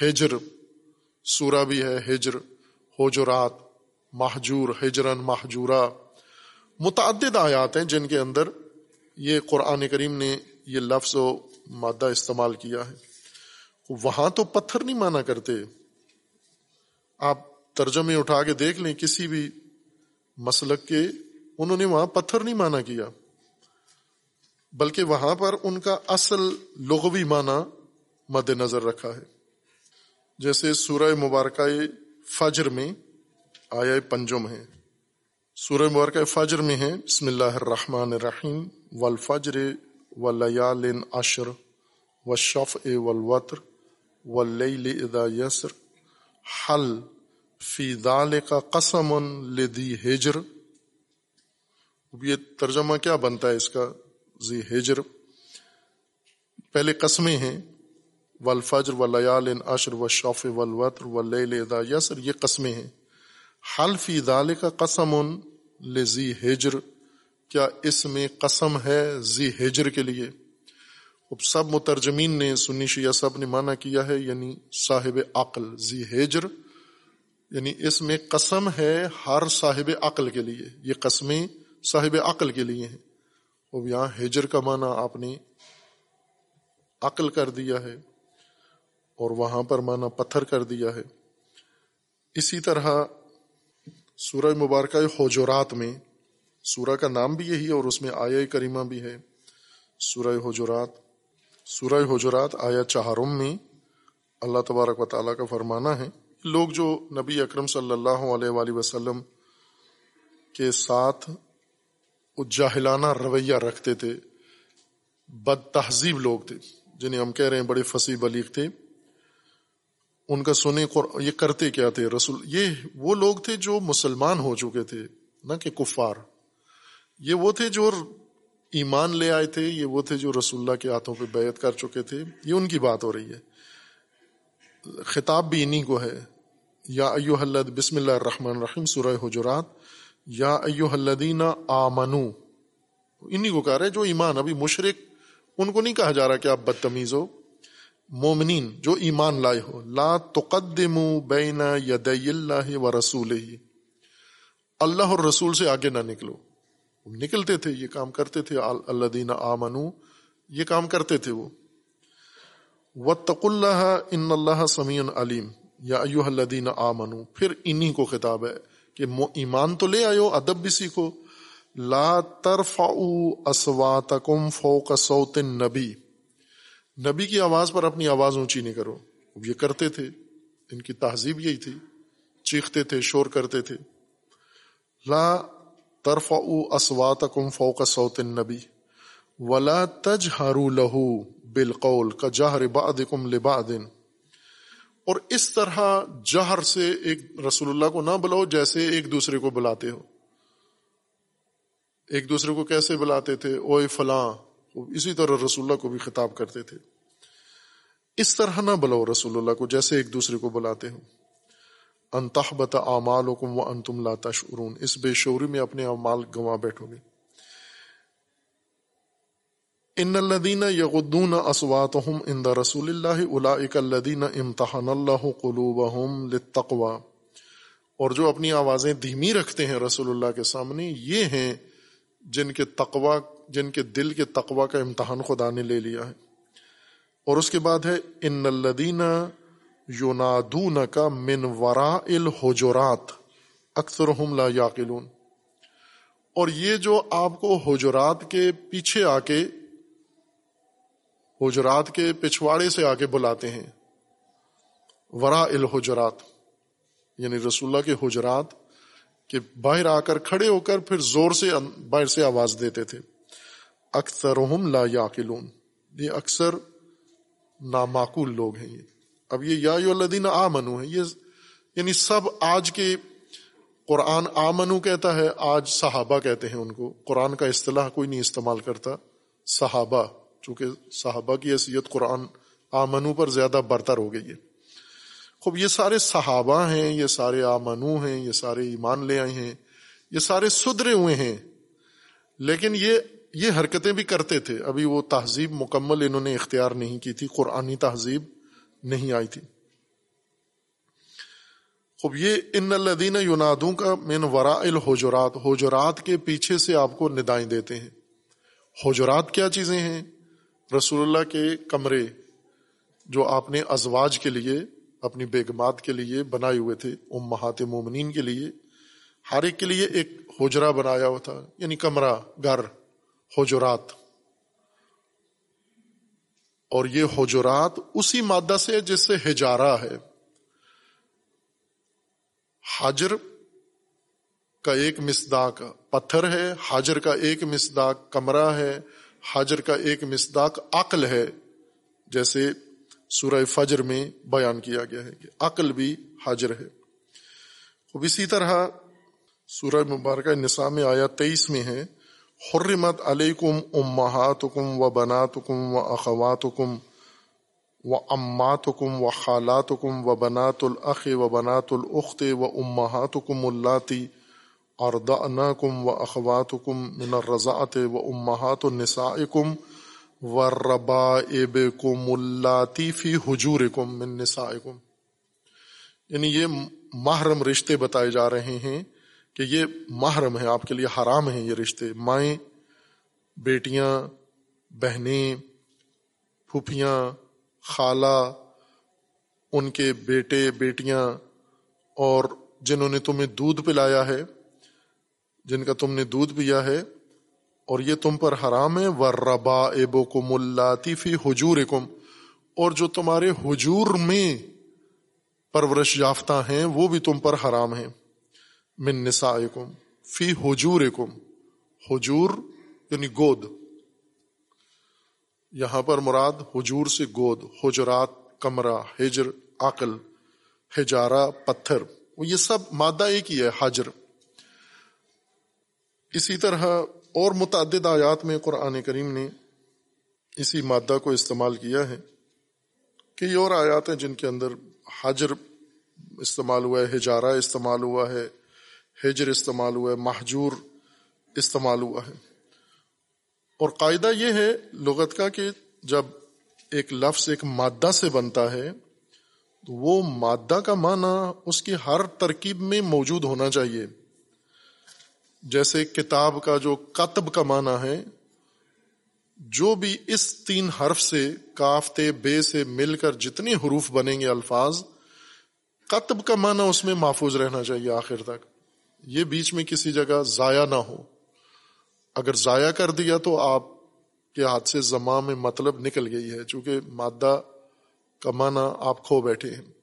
ہجر سورہ بھی ہے ہجر حجرات، محجور ہجرن محجورہ۔ متعدد آیات ہیں جن کے اندر یہ قرآن کریم نے یہ لفظ و مادہ استعمال کیا ہے۔ وہاں تو پتھر نہیں مانا کرتے۔ آپ ترجمے اٹھا کے دیکھ لیں، کسی بھی مسلک کے، انہوں نے وہاں پتھر نہیں مانا کیا۔ بلکہ وہاں پر ان کا اصل لغوی معنی مد نظر رکھا ہے۔ جیسے سورہ مبارکہ فجر میں آیا پنجم ہے۔ سورہ مبارکہ فجر میں ہے، بسم اللہ الرحمن الرحیم، والفجر ولیال عشر والشفع والوتر واللیل اذا یسر، حل فی ذالک قسم لدی ہجر۔ یہ ترجمہ کیا بنتا ہے اس کا؟ زی ہجر۔ پہلے قسمیں ہیں۔ والفجر ولیال عشر والشفع والوتر واللیل اذا یسر، یہ قسمیں ہیں۔ حل فی ذالک قسم لذی ہجر۔ کیا اس میں قسم ہے زی ہجر کے لیے؟ اب سب مترجمین نے سنی شیعہ سب نے مانا کیا ہے یعنی صاحب عقل زی ہیجر یعنی اس میں قسم ہے ہر صاحب عقل کے لیے۔ یہ قسمیں صاحب عقل کے لیے ہیں۔ اب یہاں ہیجر کا معنی آپ نے عقل کر دیا ہے اور وہاں پر مانا پتھر کر دیا ہے۔ اسی طرح سورہ مبارکہ حجرات میں سورہ کا نام بھی یہی ہے اور اس میں آیا کریمہ بھی ہے۔ سورہ حجرات سورہ حجرات آیا چہارم میں اللہ تبارک و تعالیٰ کا فرمانا ہے۔ لوگ جو نبی اکرم صلی اللہ علیہ وآلہ وسلم کے ساتھ جاہلانہ رویہ رکھتے تھے، بد تہذیب لوگ تھے، جنہیں ہم کہہ رہے ہیں بڑے فصیح بلیغ تھے۔ ان کا سنے یہ کرتے کیا تھے؟ رسول، یہ وہ لوگ تھے جو مسلمان ہو چکے تھے، نہ کہ کفار۔ یہ وہ تھے جو ایمان لے آئے تھے، یہ وہ تھے جو رسول اللہ کے ہاتھوں پہ بیعت کر چکے تھے۔ یہ ان کی بات ہو رہی ہے۔ خطاب بھی انہی کو ہے۔ یا ایو حلد بسم اللہ الرحمن الرحیم، سورہ حجرات، یا ایو حلدین آمنو۔ انہی کو کہہ رہے جو ایمان، ابھی مشرق ان کو نہیں کہا جا رہا کہ آپ بدتمیز ہو۔ مومنین، جو ایمان لائے ہو۔ لا تقدمو بین یدی اللہ و رسول ہی اللہ اور رسول سے آگے نہ نکلو۔ نکلتے تھے، یہ کام کرتے تھے۔ اللہ دین آمنو، یہ کام کرتے تھے وہ۔ وَاتَّقُ اللَّهَ إِنَّ اللَّهَ سَمِيٌ علیم یا ایوہ الذین آمنو، پھر انہی کو خطاب ہے کہ ایمان تو لے آئے ادب بھی سیکھو۔ لا ترفعوا اصواتکم فوق صوت النبی۔ نبی کی آواز پر اپنی آواز اونچی نہیں کرو۔ یہ کرتے تھے، ان کی تہذیب یہی تھی۔ چیختے تھے، شور کرتے تھے۔ لا ترف اسوات کم فوق سوت نبی ولا تج ہارو لہو بالقول کا جہر باد اور اس طرح جہر سے ایک رسول اللہ کو نہ بلاؤ جیسے ایک دوسرے کو بلاتے ہو۔ ایک دوسرے کو کیسے بلاتے تھے؟ اوے فلاں۔ اسی طرح رسول اللہ کو بھی خطاب کرتے تھے۔ اس طرح نہ بلاؤ رسول اللہ کو جیسے ایک دوسرے کو بلاتے ہو۔ انتحبت اعمال و ان تم لاتا اس بے شعوری میں اپنے اعمال گنوا بیٹھو گے۔ ان الدین یغدون اسواتهم عند رسول اللہ اولئک الذین امتحن اللہ قلوبهم للتقوى اور جو اپنی آوازیں دھیمی رکھتے ہیں رسول اللہ کے سامنے، یہ ہیں جن کے تقوا جن کے دل کے تقوا کا امتحان خدا نے لے لیا ہے۔ اور اس کے بعد ہے، ان الدین یونادون کا من ورا الحجرات اکثر لا یاقلون۔ اور یہ جو آپ کو حجرات کے پیچھے آ کے حجرات کے پچھواڑے سے آ کے بلاتے ہیں۔ ورا الحجرات یعنی رسول اللہ کے حجرات کہ باہر آ کر کھڑے ہو کر پھر زور سے باہر سے آواز دیتے تھے۔ اکثر لا یاقلون یہ اکثر نامعقول لوگ ہیں یہ۔ اب یہ یا الدین آ منو ہے یہ یعنی سب آج کے قرآن آ منو کہتا ہے، آج صحابہ کہتے ہیں ان کو۔ قرآن کا اصطلاح کوئی نہیں استعمال کرتا، صحابہ۔ چونکہ صحابہ کی حیثیت قرآن آ منو پر زیادہ برتر ہو گئی ہے۔ خوب، یہ سارے صحابہ ہیں، یہ سارے آمنو ہیں، یہ سارے ایمان لے آئے ہیں، یہ سارے سدرے ہوئے ہیں۔ لیکن یہ یہ حرکتیں بھی کرتے تھے۔ ابھی وہ تہذیب مکمل انہوں نے اختیار نہیں کی تھی، قرآنی تہذیب نہیں آئی تھی۔ خوب، یہ ان الدین یونادوں کا مین ورا الحجرات، حجرات کے پیچھے سے آپ کو ندائیں دیتے ہیں۔ حجرات کیا چیزیں ہیں؟ رسول اللہ کے کمرے جو آپ نے ازواج کے لیے، اپنی بیگمات کے لیے بنائے ہوئے تھے، امہات مومنین کے لیے، ہر ایک کے لیے ایک حجرا بنایا ہوا تھا یعنی کمرہ، گھر، حجرات۔ اور یہ حجرات اسی مادہ سے جس سے ہجارہ ہے۔ حاجر کا ایک مسداق پتھر ہے حاجر کا ایک مسداق کمرہ ہے۔ حاجر کا ایک مسداق عقل ہے، جیسے سورہ فجر میں بیان کیا گیا ہے کہ عقل بھی حاجر ہے۔ اب اسی طرح سورہ مبارکہ نساء میں آیا تیئیس میں ہے، حرمت علیکم امہاتکم و بناتکم و اخواتکم و اماتکم و خالاتکم و بنات الاخ و بنات الاخت و امہاتکم اللاتی اردعناکم و اخواتکم من الرضاعت و امہات النسائکم و ربا اب کو ملاتی فی حجور کم یعنی یہ محرم رشتے بتائے جا رہے ہیں کہ یہ محرم ہے، آپ کے لیے حرام ہیں یہ رشتے۔ مائیں، بیٹیاں، بہنیں، پھوپھیاں، خالہ، ان کے بیٹے، بیٹیاں اور جنہوں نے تمہیں دودھ پلایا ہے جن کا تم نے دودھ پیا ہے، اور یہ تم پر حرام ہے و ربا ابو کم اللہ حجور اور جو تمہارے حجور میں پرورش یافتہ ہیں، وہ بھی تم پر حرام ہیں۔ من نسائکم فی حجور حجور یعنی گود۔ یہاں پر مراد حجور سے گود، حجرات، کمرہ ہجر عقل ہجارہ پتھر۔ وہ یہ سب مادہ ایک ہی ہے، حجر۔ اسی طرح اور متعدد آیات میں قرآن کریم نے اسی مادہ کو استعمال کیا ہے۔ کئی اور آیات ہیں جن کے اندر حجر استعمال ہوا ہے ہجارہ استعمال ہوا ہے ہجر استعمال ہوا ہے محجور استعمال ہوا ہے۔ اور قاعدہ یہ ہے لغت کا کہ جب ایک لفظ ایک مادہ سے بنتا ہے، تو وہ مادہ کا معنی اس کی ہر ترکیب میں موجود ہونا چاہیے۔ جیسے کتاب کا جو کتب کا معنی ہے، جو بھی اس تین حرف سے کافتے بے سے مل کر جتنے حروف بنیں گے الفاظ، کتب کا معنی اس میں محفوظ رہنا چاہیے آخر تک۔ یہ بیچ میں کسی جگہ ضائع نہ ہو۔ اگر ضائع کر دیا تو آپ کے ہاتھ سے زماں میں مطلب نکل گئی ہے، چونکہ مادہ کا معنی آپ کھو بیٹھے ہیں۔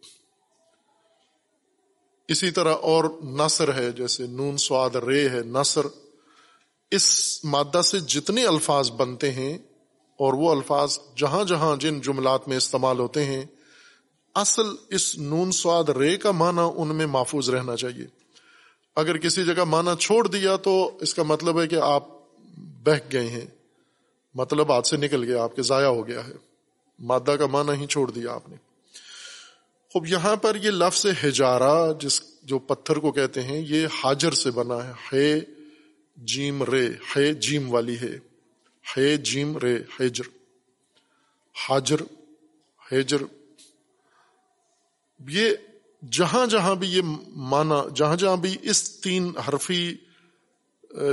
اسی طرح اور نثر ہے، جیسے نون سواد رے ہے نثر اس مادہ سے جتنے الفاظ بنتے ہیں، اور وہ الفاظ جہاں جہاں جن جملات میں استعمال ہوتے ہیں، اصل اس نون سواد رے کا معنی ان میں محفوظ رہنا چاہیے۔ اگر کسی جگہ مانا چھوڑ دیا تو اس کا مطلب ہے کہ آپ بہ گئے ہیں۔ مطلب ہاتھ سے نکل گیا، آپ کے ضائع ہو گیا ہے۔ مادہ کا معنی ہی چھوڑ دیا آپ نے۔ خوب یہاں پر یہ لفظ ہجارہ جس جو پتھر کو کہتے ہیں، یہ حاجر سے بنا ہے۔ ہے جیم، رے۔ ہے جیم والی ہے۔ ہے جیم، رے ہیجر حاجر ہیجر یہ جہاں جہاں بھی یہ مانا جہاں جہاں بھی اس تین حرفی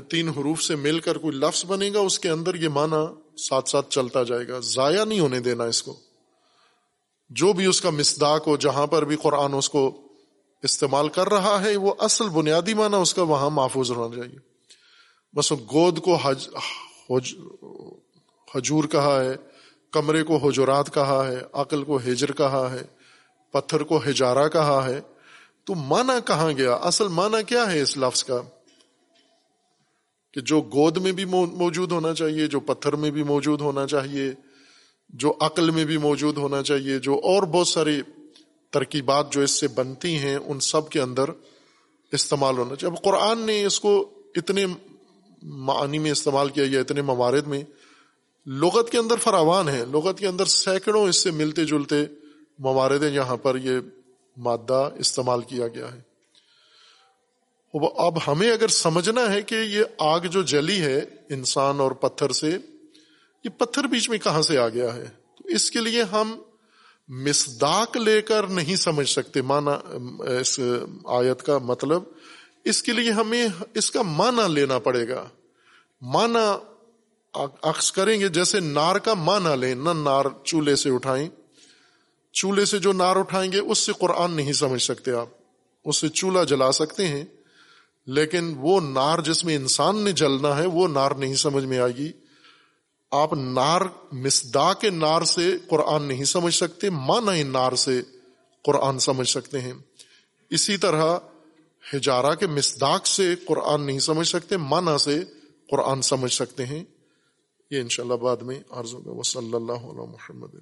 تین حروف سے مل کر کوئی لفظ بنے گا، اس کے اندر یہ مانا ساتھ ساتھ چلتا جائے گا۔ ضائع نہیں ہونے دینا اس کو۔ جو بھی اس کا مسداق ہو، جہاں پر بھی قرآن اس کو استعمال کر رہا ہے، وہ اصل بنیادی معنی اس کا وہاں محفوظ ہونا چاہیے۔ بس گود کو حج حجور کہا ہے، کمرے کو حجرات کہا ہے، عقل کو ہجر کہا ہے، پتھر کو ہجارہ کہا ہے۔ تو مانا کہاں گیا؟ اصل مانا کیا ہے اس لفظ کا؟ کہ جو گود میں بھی موجود ہونا چاہیے، جو پتھر میں بھی موجود ہونا چاہیے جو عقل میں بھی موجود ہونا چاہیے، جو اور بہت ساری ترکیبات جو اس سے بنتی ہیں، ان سب کے اندر استعمال ہونا چاہیے۔ اب قرآن نے اس کو اتنے معنی میں استعمال کیا یا اتنے موارد میں، لغت کے اندر فراوان ہے۔ لغت کے اندر سینکڑوں اس سے ملتے جلتے موارد ہیں جہاں پر یہ مادہ استعمال کیا گیا ہے۔ اب ہمیں اگر سمجھنا ہے کہ یہ آگ جو جلی ہے انسان اور پتھر سے یہ پتھر بیچ میں کہاں سے آ گیا ہے؟ تو اس کے لیے ہم مسداق لے کر نہیں سمجھ سکتے مانا اس آیت کا مطلب اس کے لیے ہمیں اس کا مانا لینا پڑے گا۔ مانا عکس کریں گے، جیسے نار کا مانا لیں، نہ نار چولہے سے اٹھائیں۔ چولہے سے جو نار اٹھائیں گے، اس سے قرآن نہیں سمجھ سکتے آپ۔ اس سے چولہا جلا سکتے ہیں، لیکن وہ نار جس میں انسان نے جلنا ہے، وہ نار نہیں سمجھ میں آئے گی۔ آپ نار مسدا کے نار سے قرآن نہیں سمجھ سکتے مانا نار سے قرآن سمجھ سکتے ہیں۔ اسی طرح ہجارہ کے مسداق سے قرآن نہیں سمجھ سکتے مانا سے قرآن سمجھ سکتے ہیں۔ یہ انشاءاللہ بعد میں عرض ہوگا۔ وصلی صلی اللہ علیہ محمد